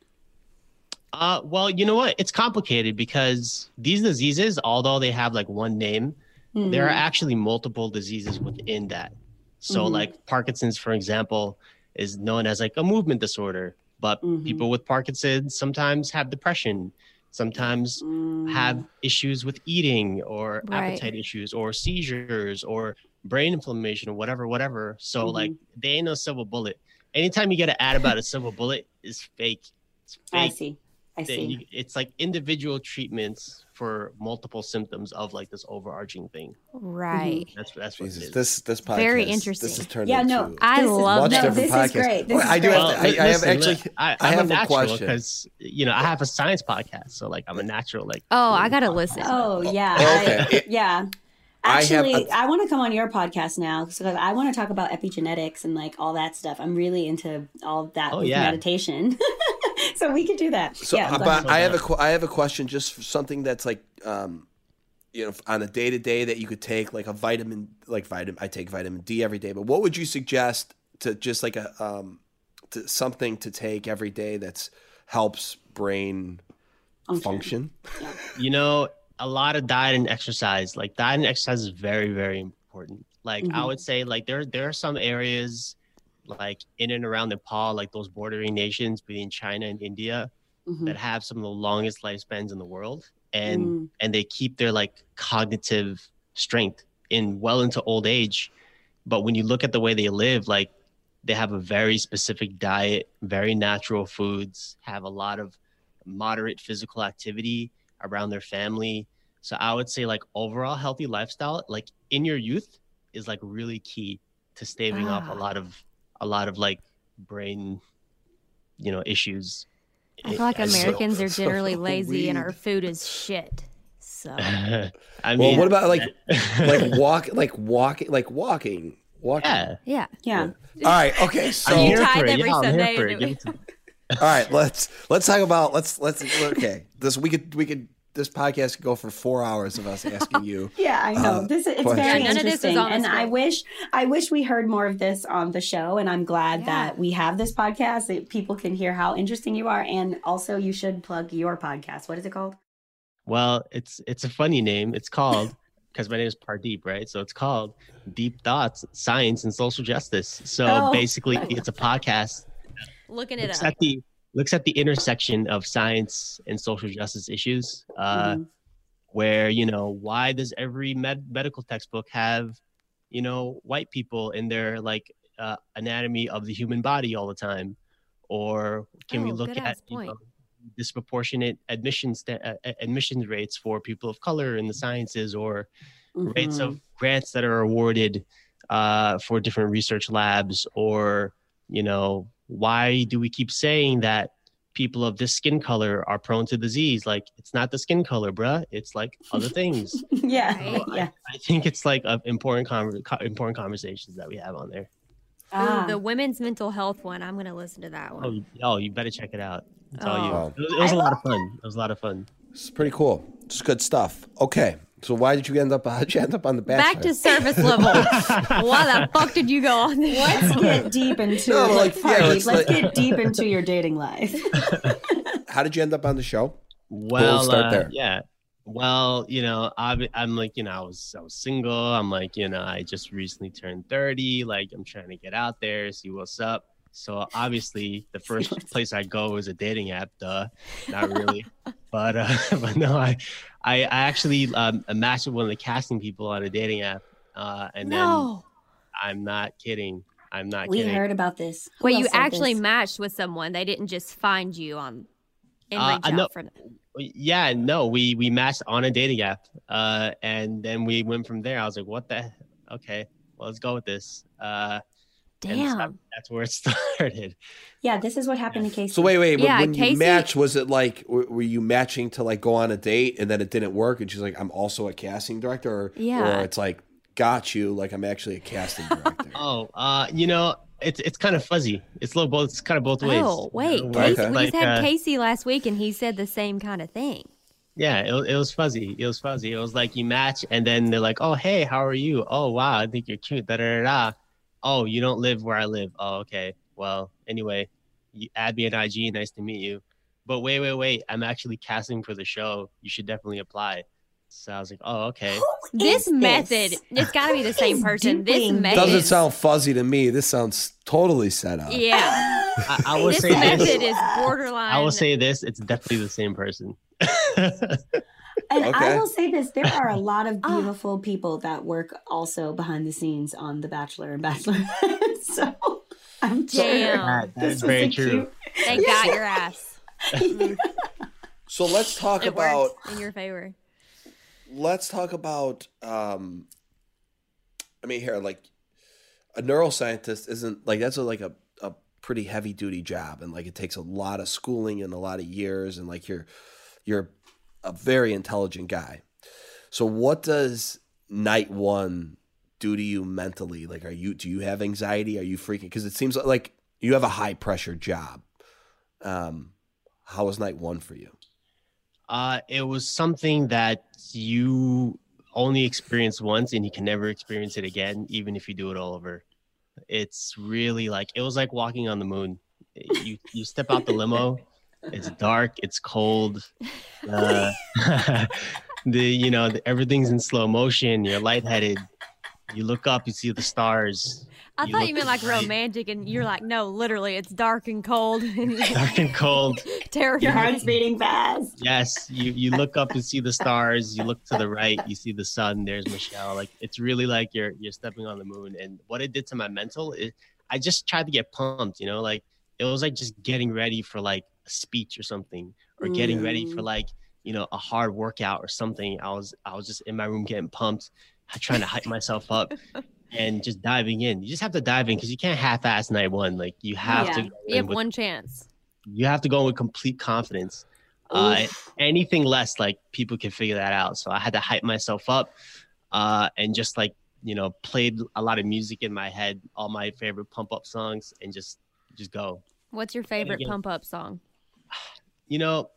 D: Uh, well, you know what? It's complicated because these diseases, although they have like one name, there are
B: Mhm.
D: actually multiple diseases within that. So,
B: Mhm.
D: like Parkinson's, for example, is known as like a movement disorder, but
B: Mhm.
D: people with Parkinson's sometimes have depression, sometimes
B: Mm.
D: have issues with eating or
C: Right.
D: appetite issues or seizures or brain inflammation or whatever, whatever. So,
B: Mhm.
D: like, they ain't no silver bullet. Anytime you get an ad about a silver bullet, is fake. It's
B: I
D: fake
B: see. I
D: that
B: see.
D: you- it's like individual treatments for multiple symptoms of like this overarching thing.
C: Right. Mm-hmm.
D: That's that's what
A: Jesus,
D: it is.
A: this this podcast.
C: Very
A: This
C: interesting.
A: has turned
B: Yeah,
A: into
B: no,
C: I love
A: much
C: no,
B: this
A: podcast.
B: is great. This
A: Well,
B: is
A: I do
B: great.
A: have to, I, I have
D: listen,
A: actually.
D: look, I,
A: I
D: I'm
A: have
D: a
A: a
D: natural
A: question.
D: because you know I have a science podcast, so like I'm a natural. Like
C: Oh, I gotta
D: podcast.
C: listen.
B: Oh yeah.
A: Oh, okay.
B: I- yeah.
A: I have
B: Actually,
A: a-
B: I, want to come on your podcast now because I want to talk about epigenetics and like all that stuff. I'm really into all that
D: Oh,
B: with
D: yeah.
B: meditation, so we could do that.
A: So,
B: yeah,
A: but. I have a que- I have a question, just for something that's like, um, you know, on a day to day that you could take, like a vitamin, like vitamin. I take vitamin D every day, but what would you suggest to just like a um, to something to take every day that's helps brain function?
D: you know a lot of diet and exercise. Like diet and exercise is very very important. Like I
B: Mhm.
D: would say, like there there are some areas like in and around Nepal, like those bordering nations between China and India,
B: Mhm.
D: that have some of the longest lifespans in the world and
B: Mm.
D: and they keep their like cognitive strength in well into old age but when you look at the way they live like they have a very specific diet very natural foods have a lot of moderate physical activity around their family so i would say like overall healthy lifestyle like in your youth is like really key to staving off
C: Ah.
D: a lot of a lot of like brain you know issues
C: I feel like
A: Yeah, so-
C: Americans are
A: so
C: generally lazy and our food is shit. So
D: I
A: Well, what about like like walk like walking like walking walking?
D: yeah.
C: yeah.
B: yeah.
A: All right. Okay. So
D: I'm
C: You
D: here
C: tied
D: for it.
C: every
D: Yeah, I'm
C: Sunday
D: here for it.
C: it
D: Give
C: was-
D: it to me.
A: all right. Let's let's talk about let's let's okay. This we could we could this podcast could go for four hours of us asking you.
B: Yeah, I know.
A: Uh,
B: this it's
A: question.
B: very
A: Yeah,
C: none of this is
B: interesting, and I wish I wish we heard more of this on the show. And I'm glad
C: Yeah.
B: that we have this podcast that people can hear how interesting you are. And also, you should plug your podcast. What is it called?
D: Well, it's it's a funny name. It's called because my name is Pardeep, right? So it's called Deep Thoughts, Science, and Social Justice. So
B: Oh.
D: basically, it's a podcast
C: Looking it
D: looks
C: up.
D: at the looks at the intersection of science and social justice issues. Uh,
B: Mhm.
D: Where you know why does every med- medical textbook have you know white people in their like uh, anatomy of the human body all the time, or can we
C: Oh,
D: look at you know, disproportionate admissions uh, uh, admissions rates for people of color in the sciences or rates
B: Mhm.
D: of grants that are awarded uh, for different research labs or you know why do we keep saying that people of this skin color are prone to disease like it's not the skin color bruh it's like other things
B: yeah,
C: Right.
B: yeah.
D: i think it's like uh, important conver- co- important conversations that we have on there
C: Ooh,
B: Ah.
C: the women's mental health one. I'm gonna listen to that one.
D: oh, you- oh you better check it out It's all you.
A: Oh.
D: It was, it was
B: I
D: a lot of fun. It was a lot of fun.
A: It's pretty cool. It's good stuff. Okay. So why did you end up? How'd you end up on the Bachelor?
C: Back to service level. Why the fuck did you go on this?
B: Let's get deep into
A: No,
B: like,
A: like, yeah,
B: party.
A: let's
B: Let's
A: like-
B: get deep into your dating life.
A: How did you end up on the show?
D: Well,
A: start
D: uh,
A: there.
D: yeah. Well, you know, I, I'm like, you know, I was I was single. I'm like, you know, I just recently turned 30. Like, I'm trying to get out there, see what's up. So obviously, the first place I go is a dating app. Duh, not really. but uh, but no, I I, I actually um, matched with one of the casting people on a dating app, uh, and then I'm not kidding. I'm not kidding.
B: we
D: kidding.
B: heard about this. Who
C: Wait, you actually
B: this?
C: matched with someone. They didn't just find you on and
D: Uh,
C: reach
D: I know-
C: for them.
D: yeah no we we matched on a dating app uh and then we went from there i was like what the okay well let's go with this uh and so
C: Damn.
D: that's where it started
B: Yeah, this is what happened to Casey.
A: So wait, wait.
C: Yeah,
A: when you
C: Casey-
A: matched, was it like were were you matching to like go on a date and then it didn't work, and she's like, "I'm also a casting director," or,
C: Yeah.
A: or it's like, "Got you," like I'm actually a casting director.
D: oh uh you know it's it's kind of fuzzy it's a little both it's kind of both ways
C: Oh, wait.
D: you know,
C: Casey,
A: Okay.
C: we
D: like,
C: just had
D: uh,
C: Casey last week and he said the same kind of thing.
D: yeah it, it was fuzzy it was fuzzy it was like you match and then they're like oh hey how are you oh wow i think you're cute da da da da oh you don't live where i live oh okay well anyway you add me on ig nice to meet you but wait wait wait i'm actually casting for the show you should definitely apply so i was like oh okay
B: Who
C: This method, it's got to be the same
B: is
C: person. This method.
A: Doesn't sound fuzzy to me. This sounds totally set up.
C: Yeah.
D: i, I will
C: this
D: say
C: method
D: this
C: is borderline.
D: i will say this it's definitely the same person
B: And I will say this: there are a lot of
C: Ah.
B: beautiful people that work also behind the scenes on The Bachelor and Bachelorette. so I'm sure
C: Damn.
D: That- that
B: this
D: is very
B: a
D: true.
C: they got your ass.
B: cute-
A: So let's talk
C: It
A: about
C: in your favor.
A: let's talk about um i mean here like a neuroscientist isn't like that's a, like a, a pretty heavy duty job and like it takes a lot of schooling and a lot of years and like you're you're a very intelligent guy. So what does night one do to you mentally? Like are you do you have anxiety? Are you freaking because it seems like, you have a high pressure job. Um how was night one for you?
D: Uh, it was something that you only experience once and you can never experience it again, even if you do it all over. It's really like it was like walking on the moon. You you step out the limo, it's dark, it's cold. Uh, the you know the, everything's in slow motion. You're lightheaded. You look up, you see the stars.
C: I
D: You
C: thought you meant like
D: right.
C: romantic, and you're like, no, literally, it's dark and cold and
D: Dark and cold.
B: Your
C: terrifying.
B: heart's beating fast.
D: Yes, you you look up and see the stars. You look to the right, you see the sun. There's Michelle. Like it's really like you're you're stepping on the moon. And what it did to my mental is, I just tried to get pumped. You know, like it was like just getting ready for like a speech or something, or getting ready for
B: Mm.
D: like you know a hard workout or something. I was I was just in my room getting pumped, trying to hype myself up. And just diving in. You just have to dive in because you can't half-ass night one. Like you have to.
B: Yeah.
D: go
C: You have
D: with
C: one chance.
D: you have to go in with complete confidence. Uh, anything less, like people can figure that out. So I had to hype myself up, uh, and just like you know, played a lot of music in my head, all my favorite pump up songs, and just just go.
C: What's your favorite pump up song?
D: You know,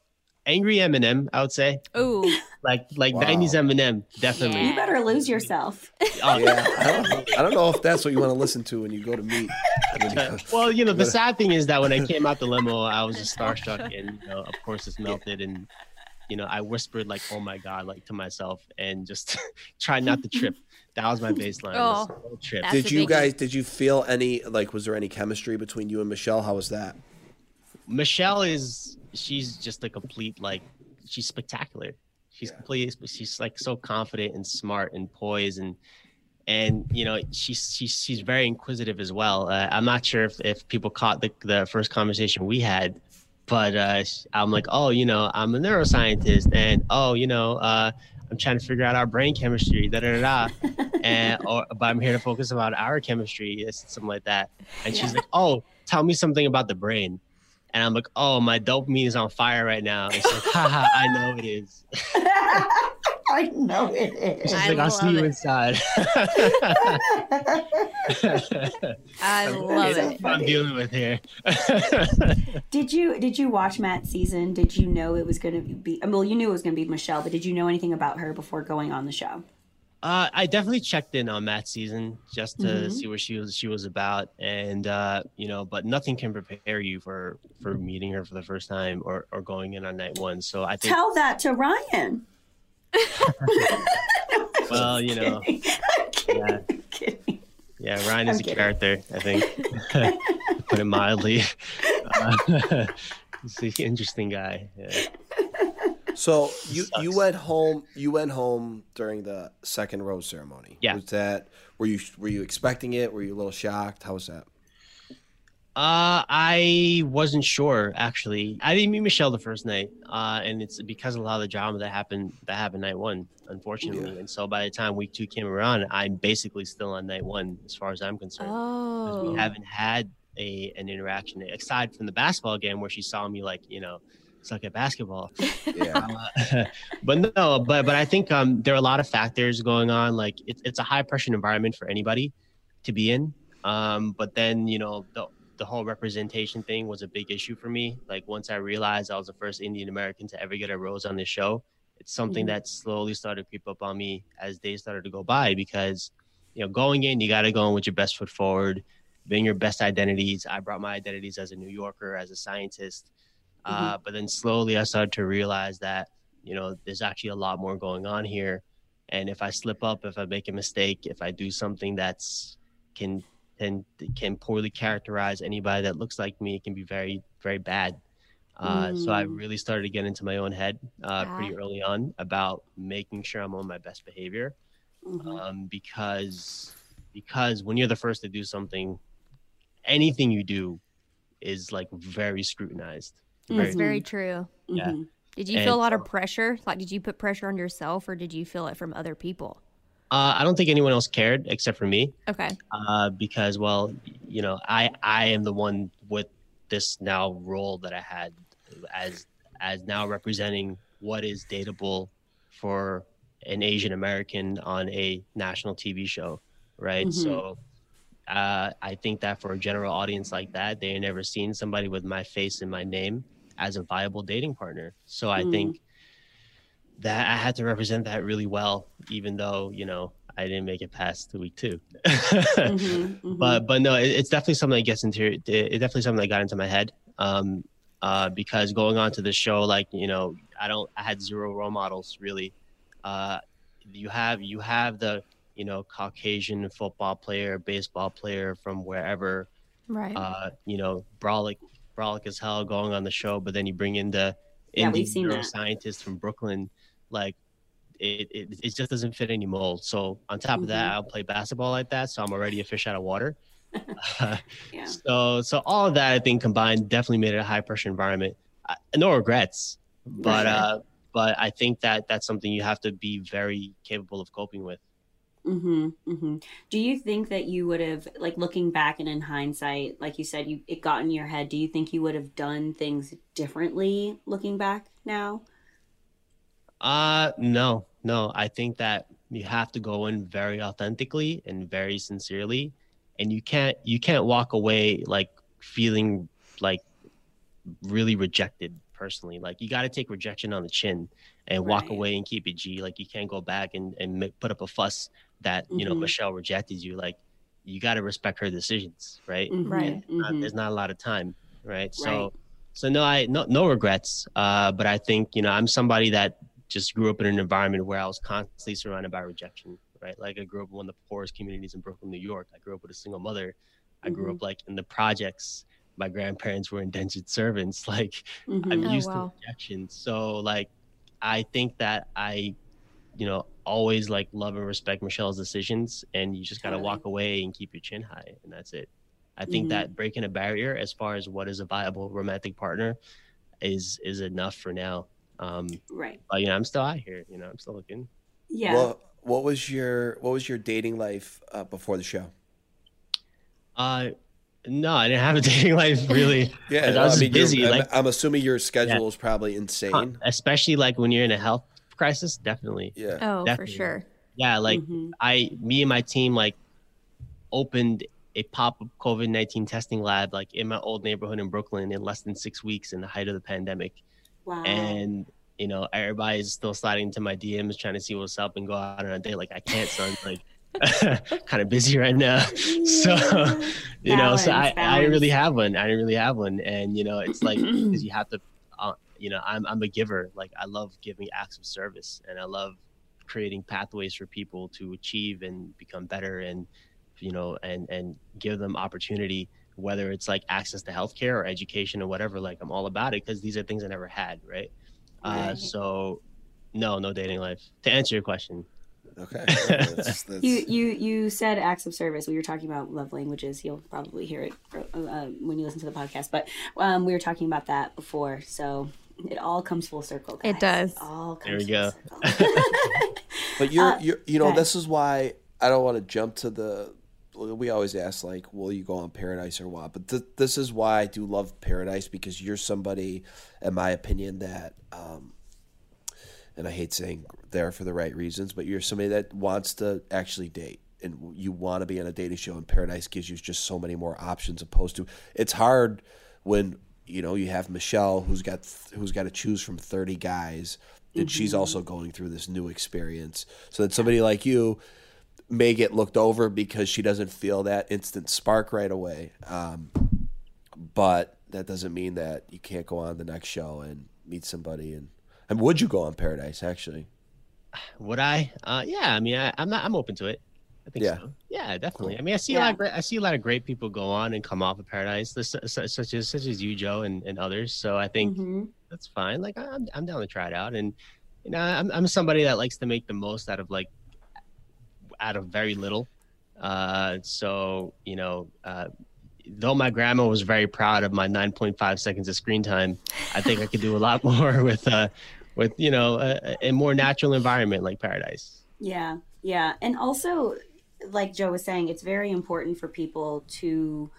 D: angry Eminem, I would say,
C: Ooh,
D: like like
A: Wow.
D: '90s Eminem, definitely.
B: You better lose yourself.
D: Oh,
A: yeah I don't, I don't know if that's what you want to listen to when you go to meet when you-
D: well, you know, the sad thing is that when I came out the limo, I was just starstruck, and you know, of course, it's melted, and you know, I whispered like, "Oh my god," like to myself, and just tried not to trip. That was my baseline.
C: Oh.
D: was trip.
A: Did you guys did you feel any like was there any chemistry between you and michelle how was that
D: Michelle is she's just a complete like she's spectacular. She's
A: Yeah.
D: completely she's like so confident and smart and poised and and you know she's she's she's very inquisitive as well. Uh, I'm not sure if, if people caught the the first conversation we had, but uh, I'm like, oh, you know, I'm a neuroscientist, and oh, you know, uh, I'm trying to figure out our brain chemistry, da da da, da. and or but I'm here to focus about our chemistry, something like that. And she's like, oh, tell me something about the brain. And I'm like, oh, my dopamine is on fire right now. And she's like, haha, I know it is.
B: I know it is.
D: She's like, I'll see
C: love
D: you
C: it.
D: inside.
C: I love
B: so
C: it.
D: I'm dealing with here.
B: Did you did you watch Matt's season? Did you know it was going to be? Well, you knew it was going to be Michelle, but did you know anything about her before going on the show?
D: Uh, I definitely checked in on Matt's season just to
B: Mhm.
D: see what she was she was about, and uh, you know, but nothing can prepare you for for meeting her for the first time or or going in on night one. So I think,
B: Tell that to Ryan.
D: well, you know,
B: kidding.
D: yeah.
B: Kidding.
D: yeah, Ryan is
B: I'm
D: a character. I think, put it mildly. Uh, he's an interesting guy. Yeah.
A: So you
D: Sucks.
A: you went home. You went home during the second rose ceremony.
D: Yeah.
A: Was that were you were you expecting it? Were you a little shocked? How was that?
D: Uh, I wasn't sure actually. I didn't meet Michelle the first night, uh, and it's because of a lot of the drama that happened that happened night one, unfortunately. And so by the time week two came around, I'm basically still on night one as far as I'm concerned.
C: Oh.
D: We haven't had a an interaction aside from the basketball game where she saw me like you know suck at basketball.
A: Yeah.
D: Uh, but no, but but I think um, there are a lot of factors going on. Like it's it's a high pressure environment for anybody to be in. Um, but then you know the the whole representation thing was a big issue for me. Like once I realized I was the first Indian American to ever get a rose on this show, it's something
B: Mhm.
D: that slowly started to creep up on me as days started to go by because you know going in you got to go in with your best foot forward, being your best identities. I brought my identities as a New Yorker, as a scientist. Uh, but then slowly I started to realize that, you know, there's actually a lot more going on here. And if I slip up, if I make a mistake, if I do something that's can can can poorly characterize anybody that looks like me, it can be very very bad. Uh, So I
B: Mm.
D: really started to get into my own head uh, pretty
C: Ah.
D: early on about making sure I'm on my best behavior
B: Mhm.
D: um, because because when you're the first to do something, anything you do is like very scrutinized.
C: That's
B: Mhm.
C: very true.
D: yeah.
B: Mhm.
C: Did you
D: And
C: feel a lot of pressure? Like, did you put pressure on yourself or did you feel it from other people?
D: Uh, I don't think anyone else cared except for me,
C: Okay.
D: uh, because well, you know, I I am the one with this now role that I had as as now representing what is dateable for an Asian American on a national TV show, right?
B: Mhm.
D: So. Uh, I think that for a general audience like that, they had never seen somebody with my face and my name as a viable dating partner. So I
B: Mm.
D: think that I had to represent that really well, even though you know I didn't make it past the week two.
B: Mhm. Mhm.
D: But but no, it, it's definitely something that gets into it. It's definitely something that got into my head. Um, uh, because going on to the show, like you know, I don't, I had zero role models really. Uh, you have you have the you know Caucasian football player, baseball player from wherever
C: Right.
D: uh, you know, brolic, brolic as hell going on the show, but then you bring in the
B: Yeah, we've seen
D: neuroscientist from Brooklyn, like it, it, it just doesn't fit any mold. So on top of that,
B: Mhm.
D: I'll play basketball like that, so I'm already a fish out of water. Uh,
B: yeah.
D: so so all of that I think combined definitely made it a high pressure environment. Uh, no regrets, but
B: Right.
D: uh, but I think that that's something you have to be very capable of coping with.
B: Mm-hmm, mm-hmm. Do you think that you would have, like, looking back and in hindsight, like you said, you it got in your head? Do you think you would have done things differently looking back now?
D: Uh no, no. I think that you have to go in very authentically and very sincerely, and you can't you can't walk away like feeling like really rejected personally. Like you got to take rejection on the chin and walk away and keep it G. Like you can't go back and and put up a fuss that you know
B: Mhm.
D: Michelle rejected you. Like you got to respect her decisions, right?
B: Mhm,
C: Right.
D: not-
B: mhm.
D: there's not a lot of time, right? So,
B: Right.
D: so no, I no no regrets. Uh, but I think you know I'm somebody that just grew up in an environment where I was constantly surrounded by rejection, right? Like I grew up in one of the poorest communities in Brooklyn, New York. I grew up with a single mother. I grew
B: Mhm.
D: up like in the projects. My grandparents were indentured servants. Like
B: Mhm.
D: I'm
C: Oh,
D: used
C: wow.
D: to rejection. So like I think that I, you know, always like love and respect Michelle's decisions and you just gotta
B: Totally.
D: walk away and keep your chin high and that's it. I think
B: Mhm.
D: that breaking a barrier as far as what is a viable romantic partner is is enough for now. Um
B: Right.
D: but you know, I'm still out here, you know, I'm still looking.
B: Yeah.
A: What What was your What was your dating life uh, before the show?
D: Uh no, I didn't have a dating life really.
A: Yeah,
D: I was just
A: you're-
D: busy,
A: I'm,
D: like-
A: I'm assuming your schedule is probably insane.
D: especially like when you're in a health crisis, definitely.
A: Yeah.
C: Oh, for sure.
D: Yeah, like
B: Mhm.
D: I, me and my team, like opened a pop-up COVID nineteen testing lab, like in my old neighborhood in Brooklyn, in less than six weeks in the height of the pandemic.
B: wow.
D: And you know, everybody's still sliding into my DMs trying to see what's up and go out on a date. Like I can't, son. Like kind of busy right now. So you know, so I,
B: Balance,
D: I didn't really have one. I didn't really have one, and you know, it's like you have to, you know, I'm I'm a giver. Like I love giving acts of service, and I love creating pathways for people to achieve and become better, and you know, and and give them opportunity, whether it's like access to healthcare or education or whatever. Like I'm all about it because these are things I never had, right? Uh, so, no, no dating life. To answer your question,
A: Okay. That's- that's-
B: You you you said acts of service. We were talking about love languages. You'll probably hear it uh, when you listen to the podcast. But um, we were talking about that before, so it all comes full circle.
C: It does.
B: It all
D: There
B: comes
D: we go.
B: circle.
A: But you're,
B: Uh,
A: you're you know, this is why I don't want to jump to the. We always ask like, will you go on Paradise or what? But th- this is why I do love Paradise because you're somebody, in my opinion, that, um, and I hate saying there for the right reasons, but you're somebody that wants to actually date and you want to be on a dating show. And Paradise gives you just so many more options opposed to. It's hard when you know you have Michelle who's got who's got to choose from 30 guys and she's also going through this new experience so that somebody like you may get looked over because she doesn't feel that instant spark right away um, but that doesn't mean that you can't go on the next show and meet somebody and and would you go on paradise actually
D: Would I? Uh, yeah. I mean, I, I'm not. I'm open to it. I think
A: Yeah.
D: so. Yeah, definitely. I mean, I see a lot. Of great, I see a lot of great people go on and come off of Paradise, such, such as such as you, Joe, and, and others. So I think
B: Mhm.
D: that's fine. Like I'm I'm down to try it out, and you know, I'm I'm somebody that likes to make the most out of like out of very little. Uh, so you know, uh, though my grandma was very proud of my 9.5 seconds of screen time, I think I could do a lot more with uh, with you know a, a more natural environment like Paradise.
B: Yeah, yeah. And also, like Joe was saying, it's very important for people to,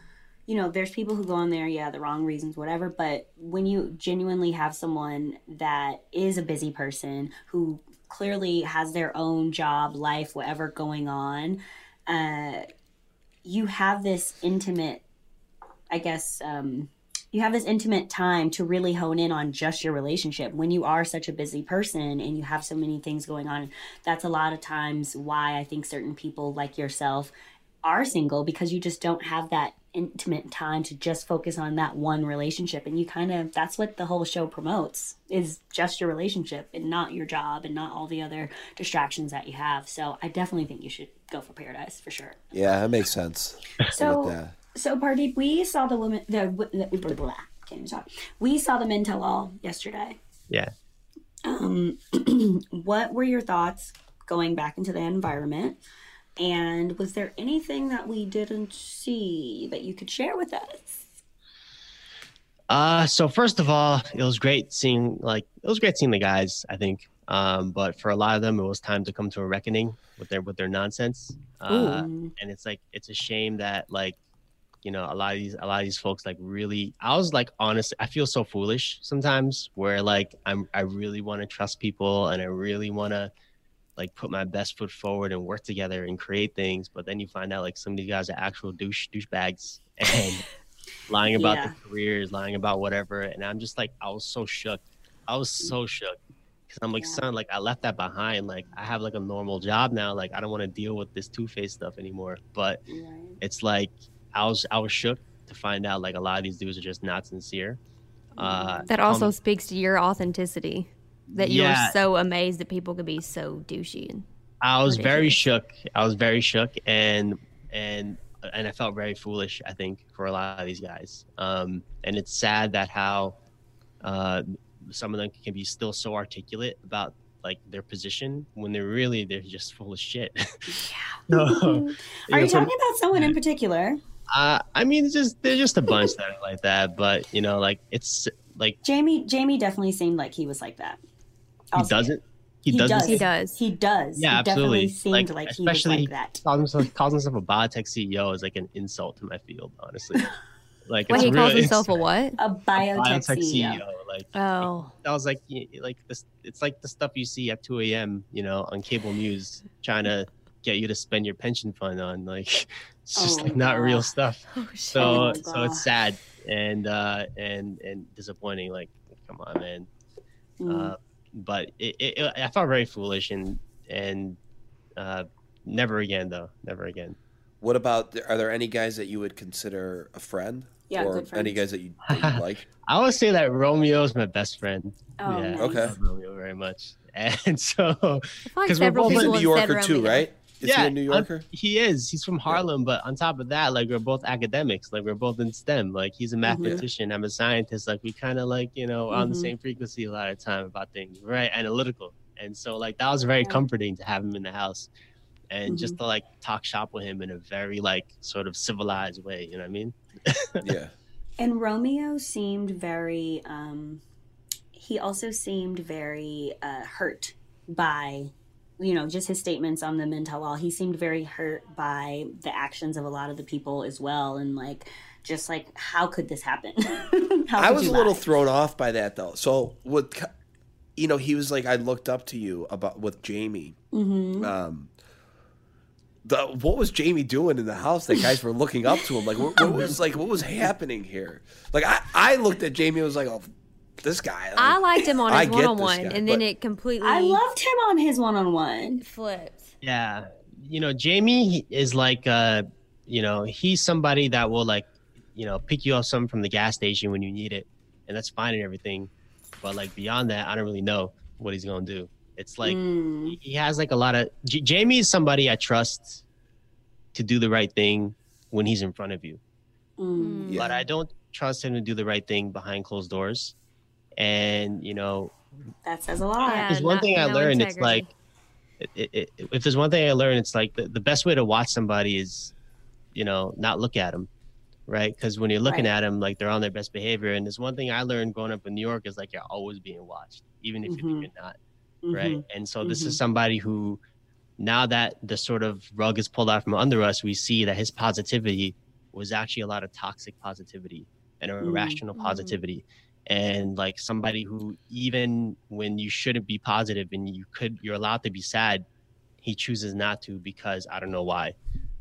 B: you know, there's people who go on there, yeah, the wrong reasons, whatever. But when you genuinely have someone that is a busy person who clearly has their own job, life, whatever going on, uh, you have this intimate, I guess, um, you have this intimate time to really hone in on just your relationship. When you are such a busy person and you have so many things going on that's a lot of times why I think certain people like yourself are single because you just don't have that intimate time to just focus on that one relationship. And you kind of that's what the whole show promotes is just your relationship and not your job and not all the other distractions that you have. So i definitely think you should go for paradise for sure.
A: Yeah that makes sense.
B: So. So Pardeep we saw the women the, the blah, blah, can't even talk we saw the men tell all yesterday
D: Yeah.
B: um, what were your thoughts going back into the environment? And was there anything that we didn't see that you could share with us?
D: Uh, so first of all, it was great seeing like it was great seeing the guys. I think, um, but for a lot of them, it was time to come to a reckoning with their with their nonsense. Uh, and it's like it's a shame that like you know a lot of these a lot of these folks like really i was like honestly i feel so foolish sometimes where like i'm i really want to trust people and i really want to like put my best foot forward and work together and create things but then you find out like some of these guys are actual douche douchebags and lying about
B: Yeah.
D: their careers lying about whatever and i'm just like i was so shook i was so shook because i'm like
B: Yeah.
D: son like i left that behind like i have like a normal job now like i don't want to deal with this two-faced stuff anymore but
B: Right.
D: it's like I was I was shook to find out like a lot of these dudes are just not sincere. Uh,
C: That also
D: um,
C: speaks to your authenticity. That you
D: Yeah.
C: were so amazed that people could be so douchey. And
D: I was very shook. I was very shook, and and and I felt very foolish. I think for a lot of these guys, um, and it's sad that how uh, some of them can be still so articulate about like their position when they're really they're just full of shit. Yeah. So,
B: Are
D: know,
B: you
D: from-
B: talking about someone in particular?
D: Uh, I mean, just they're just a bunch that are like that, but you know, like it's like
B: Jamie Jamie definitely seemed like he was like that.
D: he
B: I'll say it.
D: doesn't. He,
B: He
D: doesn't.
B: does.
C: he does.
B: He does.
D: Yeah,
B: he definitely
D: absolutely.
B: seemed
D: Like,
B: like, he was
D: especially-
B: like that.
D: calls himself calls himself a biotech CEO is like an insult to my field, honestly. Like
C: What
D: it's
C: he calls himself a what?
B: A biotech,
D: biotech
B: CEO.
D: CEO. Like
C: Oh,
D: that was like like this. It's like the stuff you see at 2 a.m. You know, on cable news, trying to get you to spend your pension fund on. Like it's just
B: Oh,
D: like not real stuff.
C: oh.
D: So
B: Oh,
D: so it's sad and uh and and disappointing. Like come on, man.
B: Mm.
D: Uh, but it, it, it, I felt very foolish and and uh, never again though, never again.
A: What about? Are there any guys that you would consider a friend?
B: Yeah,
A: or
B: good
A: any guys that you, that you like?
D: I would say that Romeo is my best friend.
B: Oh,
D: yeah,
B: nice.
A: Okay.
D: I love Romeo very much, and so
C: because feel like
D: 'Cause we're both
A: He's a New
C: have said
A: Yorker too,
C: Romeo.
A: right? Is
D: yeah,
A: he a New
D: I'm-
A: Yorker?
D: he is. He's from Harlem, but on top of that, like we're both academics. Like we're both in STEM. Like he's a
B: Mm-hmm.
D: mathematician. I'm a scientist. Like we kind of like you know on the
B: Mhm.
D: same frequency a lot of time about things. Very analytical, and so like that was very comforting to have him in the house, and just
B: Mm-hmm.
D: to like talk shop with him in a very like sort of civilized way. You know what I mean?
A: yeah.
B: And Romeo seemed very, um, he also seemed very uh, hurt by, you know, just his statements on the mental. He seemed very hurt by the actions of a lot of the people as well. And like, just like, how could this happen? How
A: I was a little
B: lie?
A: thrown off by that though. So what? You know, he was like, I looked up to you about with Jamie.
B: Mhm.
A: Um, the what was Jamie doing in the house that guys were looking up to him? Like, what, what was like, what was happening here? Like, I, I looked at Jamie and was like, oh, this guy.
C: I liked him on his one on one, and then it completely
B: I loved him on his one on one.
C: flipped.
D: Yeah, you know, Jamie is like, uh, you know, he's somebody that will like, you know, pick you up something from the gas station when you need it, and that's fine and everything. But like beyond that, I don't really know what he's gonna do. It's like
B: Mm.
D: he has like a lot of. J- Jamie is somebody I trust to do the right thing when he's in front of you,
B: Mm.
A: Yeah.
D: but I don't trust him to do the right thing behind closed doors. And you know,
B: That says a lot.
C: Yeah.
D: there's one
C: no-
D: thing I
C: no
D: learned. It's like, it, it, it, if there's one thing I learned, it's like the, the best way to watch somebody is, you know, not look at them, right? Because when you're looking
B: Right.
D: at them, like they're on their best behavior. And there's one thing I learned growing up in New York is like you're always being watched, even if you
B: Mhm.
D: think you're not,
B: Mhm.
D: right? And so this
B: Mhm.
D: is somebody who, now that the sort of rug is pulled out from under us, we see that his positivity was actually a lot of toxic positivity and irrational
C: Mhm.
D: positivity and like somebody who even when you shouldn't be positive and you could you're allowed to be sad he chooses not to because i don't know why.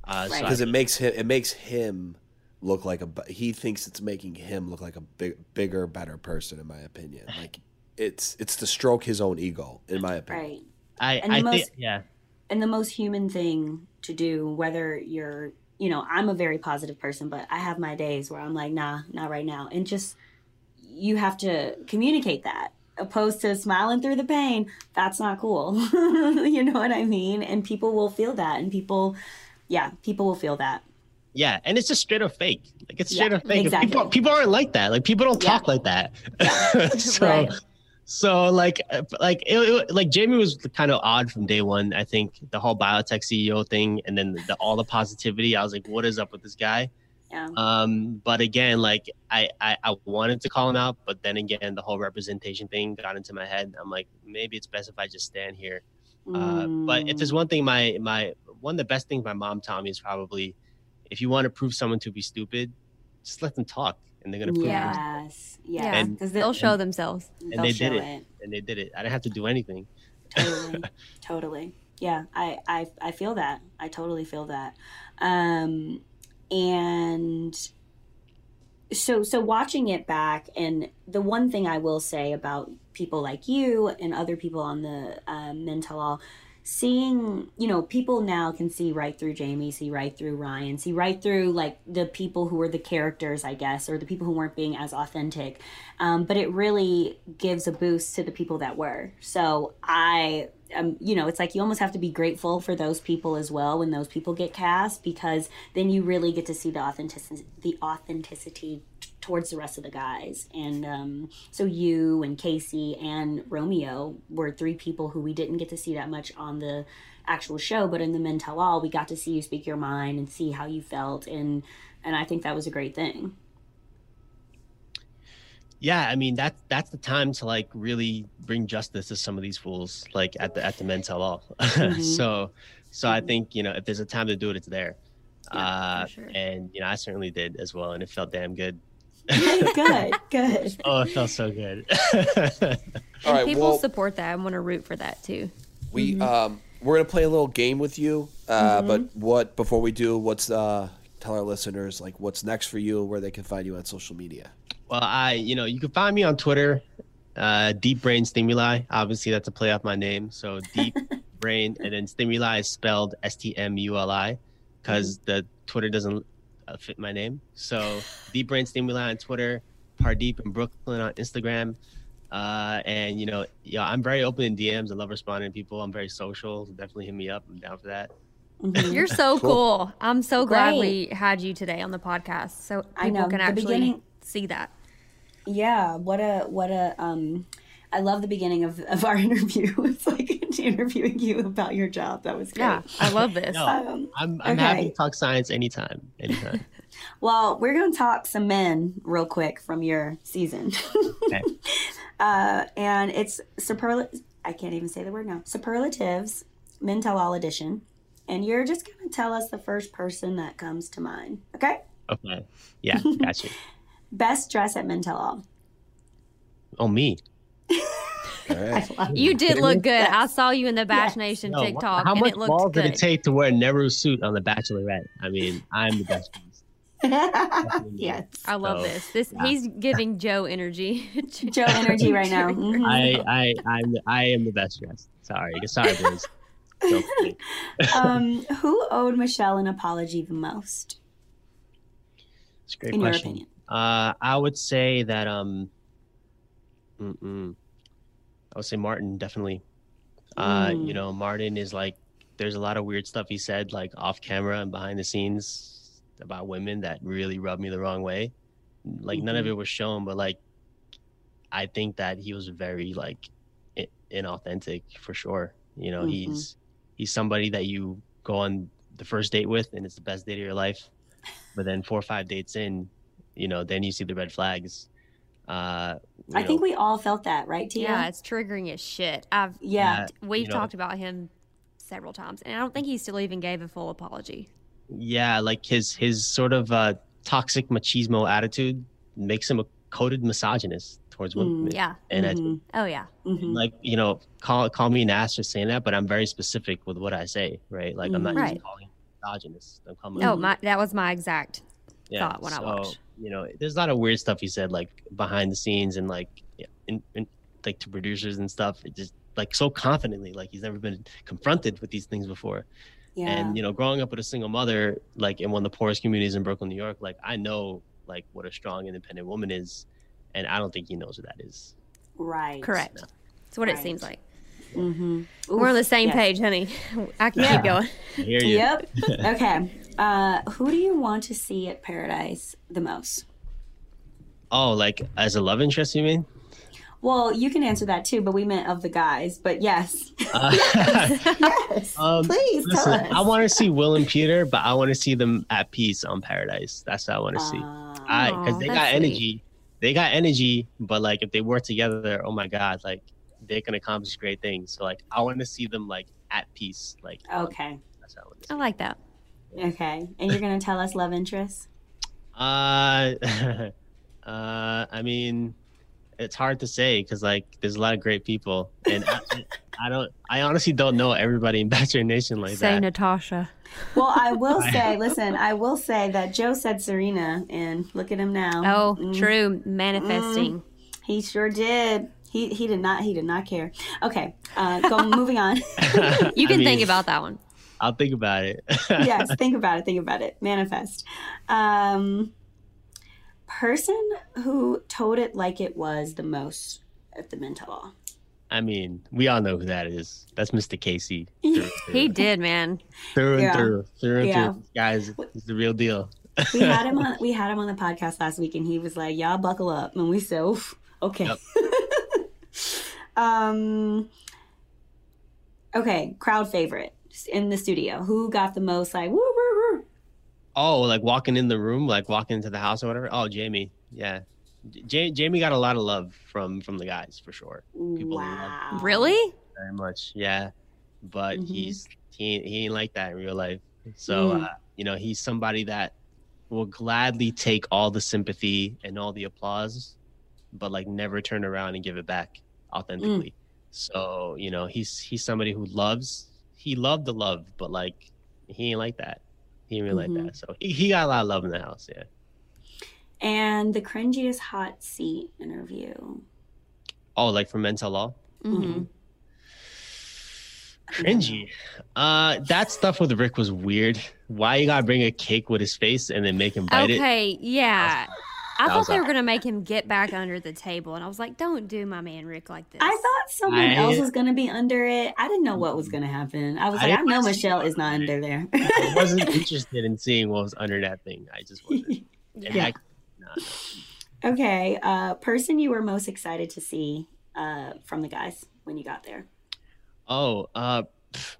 D: Uh
B: Right.
D: I
A: because it makes him it makes him look like a bu- he thinks it's making him look like a big, bigger better person in my opinion. Like it's it's to stroke his own ego in my opinion.
B: Right.
D: i
B: and
D: i
B: the
D: think yeah.
B: and the most human thing to do whether you're you know i'm a very positive person but i have my days where i'm like nah not right now. And just you have to communicate that. Opposed to smiling through the pain that's not cool. You know what i mean? And people will feel that and people yeah people will feel that.
D: Yeah and it's just straight up fake. Like it's
B: Yeah,
D: straight up fake.
B: Exactly.
D: people, people aren't like that. Like people don't
B: Yeah.
D: talk like that.
B: Yeah.
D: so
B: Right.
D: so like like it, it- like jamie was kind of odd from day one i think the whole biotech ceo thing and then the, all the positivity. I was like what is up with this guy
B: yeah
D: Um, but again, like I, I, I wanted to call him out, but then again, the whole representation thing got into my head. I'm like, maybe it's best if I just stand here. Uh, but if there's
B: Mm.
D: one thing, my my one of the best things my mom taught me is probably, if you want to prove someone to be stupid, just let them talk, and they're gonna prove it.
B: yes yes
C: Yeah,
B: because
C: they'll show themselves.
B: they'll
D: they did it.
B: it
D: And they did it. I didn't have to do anything.
B: totally totally yeah I, I i feel that i totally feel that um and so so watching it back and the one thing i will say about people like you and other people on the um, mental seeing you know people now can see right through jamie see right through ryan see right through like the people who were the characters i guess or the people who weren't being as authentic. Um, but it really gives a boost to the people that were. So i um, you know it's like you almost have to be grateful for those people as well when those people get cast because then you really get to see the authenticity the authenticity towards the rest of the guys and um, so you and casey and romeo were three people who we didn't get to see that much on the actual show but in the men tell all we got to see you speak your mind and see how you felt and and i think that was a great thing
D: Yeah, I mean that's that's the time to like really bring justice to some of these fools, like at the at the men tell all.
B: Mhm.
D: so, so I
B: Mhm.
D: think you know if there's a time to do it, it's there. uh,
C: sure.
D: and you know I certainly did as well, and it felt damn good.
B: good, good.
D: Oh, it felt so good.
A: All right,
C: and people
A: well-
C: support that. I want to root for that too.
A: We
B: Mm-hmm.
A: um we're gonna play a little game with you. Uh, but what before we do, what's uh tell our listeners like what's next for you, where they can find you on social media.
D: well, I you know you can find me on Twitter, uh, Deep Brain Stimuli. Obviously, that's a play off my name. So Deep Brain, and then Stimuli is spelled S T M U L I, because the Twitter doesn't fit my name. So Deep Brain Stimuli on Twitter, Pardeep in Brooklyn on Instagram. Uh, and you know, yeah, I'm very open in DMs. I love responding to people. I'm very social. So definitely hit me up. I'm down for that.
B: Mhm.
C: You're so
A: Cool.
C: cool. I'm so glad
B: Great.
C: we had you today on the podcast, so people
B: I know,
C: can
B: the
C: actually
B: beginning-
C: see that.
B: Yeah, what a what a um I love the beginning of, of our interview. It's like interviewing you about your job. That was great.
C: Yeah, I love this.
D: No.
B: Um,
D: I'm I'm happy to talk science anytime. Anytime.
B: well, we're going to talk some men real quick from your season.
D: Okay.
B: uh, and it's superlative. I can't even say the word now. Superlatives, Men Tell All edition. And you're just going to tell us the first person that comes to mind. Okay?
D: Okay. Yeah, gotcha.
B: Best dress at Men Tell All.
D: Oh, me.
A: All right.
B: I
C: You did look
D: me?
C: good. I saw you in the Bach
B: Yes.
C: Nation
D: No,
C: TikTok,
D: How
C: and
D: much
C: it looked
D: balls
C: good.
D: did it take to wear a Nehru suit on The Bachelorette? I mean, I'm the best.
B: yes.
C: I love
D: So,
C: this. This
D: yeah.
C: he's giving Joe energy.
B: Joe energy right now. Mhm.
D: I I I'm I am the best dressed. Sorry, sorry, boys. So funny.
B: um, who owed Michelle an apology the most,
D: It's a great
B: in your
D: question.
B: opinion?
D: Uh, I would say that um, mm-mm. I would say Martin definitely. Uh,
B: Mm.
D: you know, Martin is like, there's a lot of weird stuff he said like off camera and behind the scenes about women that really rubbed me the wrong way. Like none of
B: Mhm.
D: it was shown, but like, I think that he was very like inauthentic for sure. You know,
B: Mhm.
D: he's he's somebody that you go on the first date with, and it's the best date of your life. But then four or five dates in, you know, then you see the red flags. Uh, you
B: I think we all felt that, right, Tia?
C: yeah, it's triggering as shit. I've
B: Yeah.
C: we've
D: you know-
C: talked about him several times, and I don't think he still even gave a full apology.
D: yeah, like his his sort of uh, toxic machismo attitude makes him a coded misogynist towards women.
B: Mm,
C: Yeah.
D: And I,
B: Mhm,
C: Oh yeah.
B: mhm.
D: like you know, call call me an ass for saying that, but I'm very specific with what I say, right? Like I'm not
C: Right.
D: just calling misogynist. I'm calling
C: Oh my, that was my exact.
D: Yeah,
C: thought when I
D: so,
C: watched.
D: You know, there's a lot of weird stuff he said, like behind the scenes and like, yeah, in, in, like to producers and stuff. It just like so confidently, like he's never been confronted with these things before.
B: yeah.
D: And you know, growing up with a single mother, like in one of the poorest communities in Brooklyn, New York, like I know like what a strong, independent woman is, and I don't think he knows what that is.
B: right.
C: Correct. That's what it seems like.
B: Mm-hmm.
C: We're on the same
B: yes.
C: page, honey. I can
B: Yeah.
C: keep going.
D: I hear you.
B: Yep. okay. Uh, who do you want to see at Paradise the most?
D: Oh, like as a love interest, you mean?
B: Well, you can answer that too, but we meant of the guys. But yes,
D: Uh,
B: yes.
D: Um,
B: Please tell us.
D: I want to see Will and Peter, but I want to see them at peace on Paradise. That's what I want to see.
B: Uh,
D: I because they got
C: sweet.
D: energy. They got energy, but like if they work together, oh my god, like they can accomplish great things. So like I want to see them like at peace. Like um,
B: okay.
D: that's what I want to
C: I like that.
B: Okay. And you're gonna tell us love interest?
D: Uh, uh, I mean, it's hard to say because like there's a lot of great people, and I, I don't. I honestly don't know everybody in Bachelor Nation like
C: Say
D: that.
C: Natasha.
B: Well, I will say, listen, I will say that Joe said Serena, and look at him now.
C: Oh,
B: Mm,
C: true. Manifesting.
B: He sure did. He he did not. He did not care. Okay. Uh, go moving on.
C: You
D: I
C: can think about that one.
D: I'll think about it.
B: yes. Think about it. Think about it. Manifest. Um, person who told it like it was the most at the Men Tell All.
D: I mean, we all know who that is. That's Mr. Casey.
B: Yeah.
C: He did, man.
D: through and
B: Yeah.
D: through, through and
B: Yeah.
D: through. Guys, he's the real deal.
B: we had him on we had him on the podcast last week and he was like y'all buckle up and we said Oof, okay
D: Yep.
B: um okay crowd favorite in the studio who got the most like woo, woo, woo?
D: Oh, like walking in the room, like walking into the house or whatever. Oh, Jamie, yeah, J- Jamie got a lot of love from from the guys for sure, People
B: wow
C: Really?
D: very much. Yeah, but
B: Mhm.
D: he's he he ain't like that in real life. So
B: Mm.
D: uh, you know, he's somebody that will gladly take all the sympathy and all the applause, but like never turn around and give it back authentically. So, you know, he's he's somebody who loves he loved the love, but like he ain't like that. He ain't really
B: Mhm.
D: like that. So he, he got a lot of love in the house, yeah.
B: And the cringiest hot seat interview.
D: Oh, like for Men Tell All?
C: hmm
D: Cringy. Uh that stuff with Rick was weird. Why you gotta bring a cake with his face and then make him bite it?
C: Okay, yeah. I
D: that
C: thought they
D: a-
C: were gonna make him get back under the table, and I was like, "Don't do my man Rick like this."
B: I thought someone
D: I-
B: else was going to be under it. I didn't know what was going to happen. I was
D: I
B: like, I know Michelle is not under there.
D: I wasn't interested in seeing what was under that thing. I just wasn't.
B: Yeah.
D: I- nah.
B: okay. Uh, person you were most excited to see uh, from the guys when you got there?
D: Oh, uh,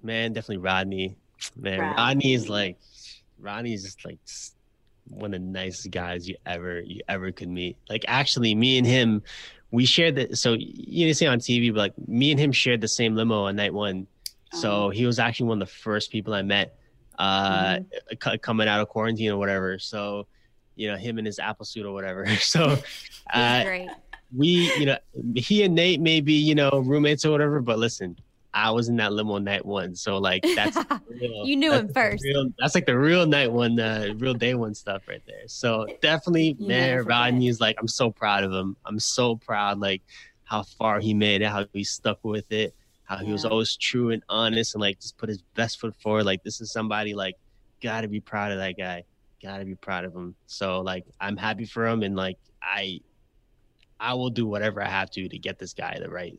D: man, definitely Rodney. Man,
B: Rodney.
D: Rodney is like, Rodney's just like s- one of the nicest guys you ever you ever could meet. Like, actually, me and him, we shared the. So you didn't see on TV, but like me and him shared the same limo on night one. So
B: Oh.
D: he was actually one of the first people I met, uh, c- coming out of quarantine or whatever. So, you know, him in his Apple suit or whatever. So, uh,
C: great.
D: we, you know, he and Nate may be, you know, roommates or whatever, but listen, I was in that limo night one. So like that's real,
C: You knew him first.
D: Real, that's like the real night one, uh, real day one stuff right there. So definitely,
B: You
D: man,
B: never forget.
D: Rodney is like, I'm so proud of him. I'm so proud, like how far he made it, how he stuck with it, how he was always true and honest and like just put his best foot forward. Like this is somebody like gotta be proud of that guy. Gotta be proud of him. So like I'm happy for him and like I I will do whatever I have to to get this guy the right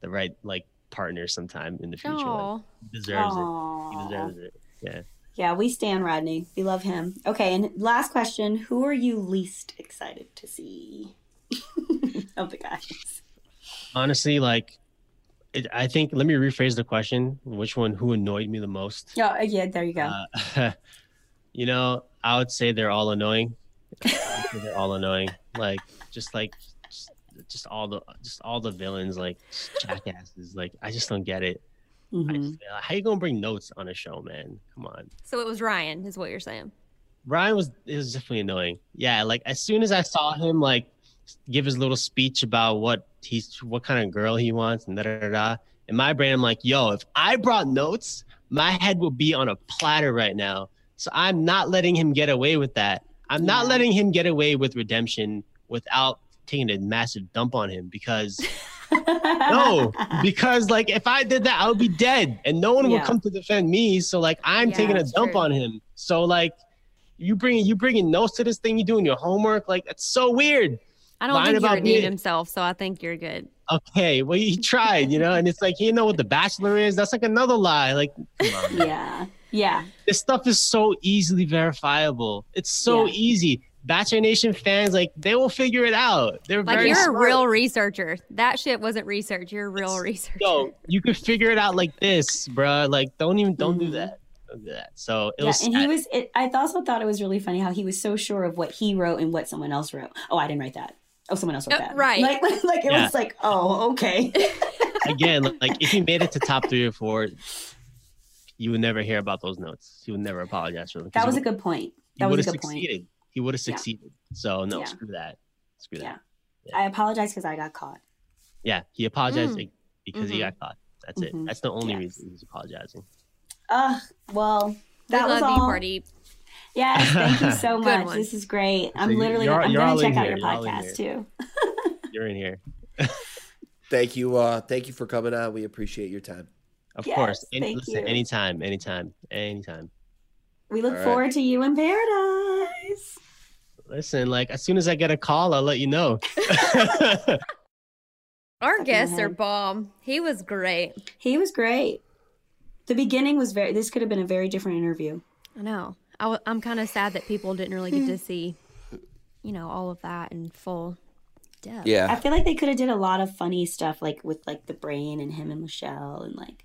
D: the right like partner sometime in the future. Like, he deserves it. He deserves it. Yeah.
B: Yeah, we stand Rodney. We love him. Okay, and last question: Who are you least excited to see of the guys?
D: Honestly, like it, I think let me rephrase the question. Which one who annoyed me the most?
B: Yeah, uh, yeah. There you go.
D: Uh, you know, I would say they're all annoying. I would say they're all annoying. Like just like just, just all the just all the villains like jackasses. Like I just don't get it. I
B: Mhm.
D: just, how you gonna bring notes on a show, man? Come on.
C: So it was Ryan, is what you're saying.
D: Ryan was it was definitely annoying. Yeah, like as soon as I saw him like give his little speech about what he's what kind of girl he wants and da da da, da in my brain I'm like, yo, if I brought notes, my head would be on a platter right now. So I'm not letting him get away with that. I'm not letting him get away with redemption without taking a massive dump on him because no, because like if I did that, I would be dead, and no one would
B: Yeah.
D: come to defend me. So like I'm
C: Yeah,
D: taking a dump
C: true.
D: on him. So like you bringing you bringing notes to this thing, you doing your homework, like that's so weird.
C: I don't
D: Lying
C: think
D: about me-
C: himself, so I think you're good.
D: Okay, well he tried, you know, and it's like he didn't know what the Bachelor is. That's like another lie. Like
B: yeah, yeah.
D: this stuff is so easily verifiable. It's so
B: Yeah.
D: easy. Bachelor Nation fans, like they will figure it out. They're
C: Like
D: very
C: you're
D: smart.
C: a real researcher. That shit wasn't research. You're a real researcher.
D: Yo, you could figure it out like this, bruh. Like, don't even don't do
B: Mhm.
D: that. Don't do that. So it
B: Yeah,
D: was.
B: and he was. It, I also thought it was really funny how he was so sure of what he wrote and what someone else wrote. Oh, I didn't write that. Oh, someone else wrote
C: Uh,
B: that.
C: right.
B: Like, like, like it
D: Yeah.
B: was like, oh, okay.
D: again, like if he made it to top three or four, you would never hear about those notes. He would never apologize for them.
B: that was a good point. That
D: would
B: was a
D: have
B: good point.
D: Succeeded. He would have
B: Yeah.
D: succeeded. So no,
B: Yeah.
D: screw that. Screw that.
B: Yeah. I apologize because I got caught.
D: Yeah, he apologized
C: Mm.
D: because he
C: Mhm.
D: got caught. That's it.
B: Mhm.
D: That's the only
B: Yes.
D: reason he's apologizing.
B: Uh, well, that
C: we
B: was
C: love you,
B: all.
C: Party.
B: Yes, thank you so much.
C: one.
B: This is great. I'm
D: So
B: literally.
D: you're-
B: I'm
D: you're
B: gonna check out
D: here.
B: your
D: You're
B: podcast too.
D: You're in here.
A: Thank you. Uh, thank you for coming on. We appreciate your time.
D: Of
B: Yes,
D: course. Any,
B: thank
D: listen,
B: you.
D: anytime, anytime, anytime.
B: We look
A: All right.
B: forward to you in paradise.
D: Listen, like as soon as I get a call, I'll let you know.
C: Our
B: Fucking
C: guests are
B: ahead.
C: bomb. He was great.
B: He was great. The beginning was very. This could have been a very different interview.
C: I know. I w- I'm kind of sad that people didn't really get to hmm. see, you know, all of that in full depth.
A: Yeah.
B: I feel like they could have did a lot of funny stuff, like with like the brain and him and Michelle, and like,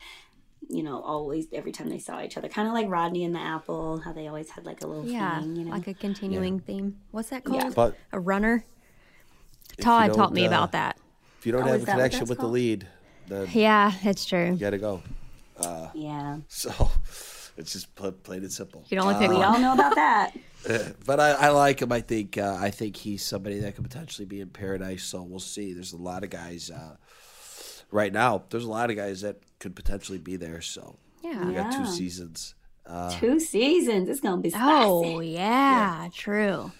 B: you know, always every time they saw each other, kind of like Rodney and the Apple, how they always had like a little
C: Yeah,
B: thing, you know.
C: like a continuing theme. What's that called?
B: Yeah.
A: But
C: A runner. Todd taught me
A: uh,
C: about that.
A: If you don't
B: Oh,
A: have a connection
B: that's
A: with the lead, then
C: Yeah, it's true.
A: you gotta go.
B: yeah.
A: So, It's just pl- plain and simple.
C: You can only pick
B: We all know about that.
A: But I, I like him. I think uh, I think he's somebody that could potentially be in paradise. So we'll see. There's a lot of guys uh, right now. There's a lot of guys that could potentially be there. So
C: Yeah.
A: we got two seasons. Uh,
B: Two seasons. It's gonna be spicy.
C: Oh yeah, true.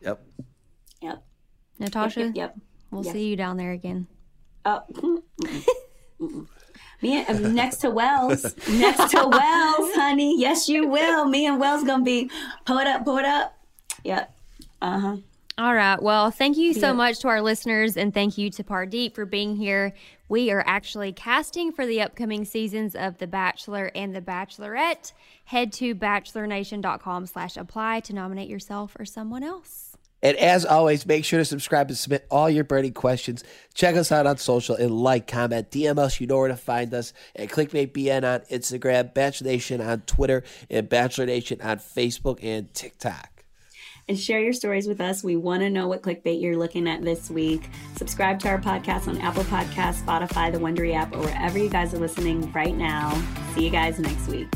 A: yep.
B: Yep.
C: Natasha,
B: Yep. yep.
C: we'll
B: Yes.
C: see you down there again.
B: Oh. Me and, uh, next to Wells, next to Wells, honey. Yes, you will. Me and Wells gonna be pull it up, pull it up. Yep. Uh huh.
C: All right. Well, thank you so
B: Yeah.
C: much to our listeners, and thank you to Pardeep for being here. We are actually casting for the upcoming seasons of The Bachelor and The Bachelorette. Head to bachelornation.com slash apply to nominate yourself or someone else.
A: And as always, make sure to subscribe and submit all your burning questions. Check us out on social and like, comment, DM us. You know where to find us at ClickbaitBN on Instagram, Bachelor Nation on Twitter, and Bachelor Nation on Facebook and TikTok.
B: And share your stories with us. We want to know what clickbait you're looking at this week. Subscribe to our podcast on Apple Podcasts, Spotify, the Wondery app, or wherever you guys are listening right now. See you guys next week.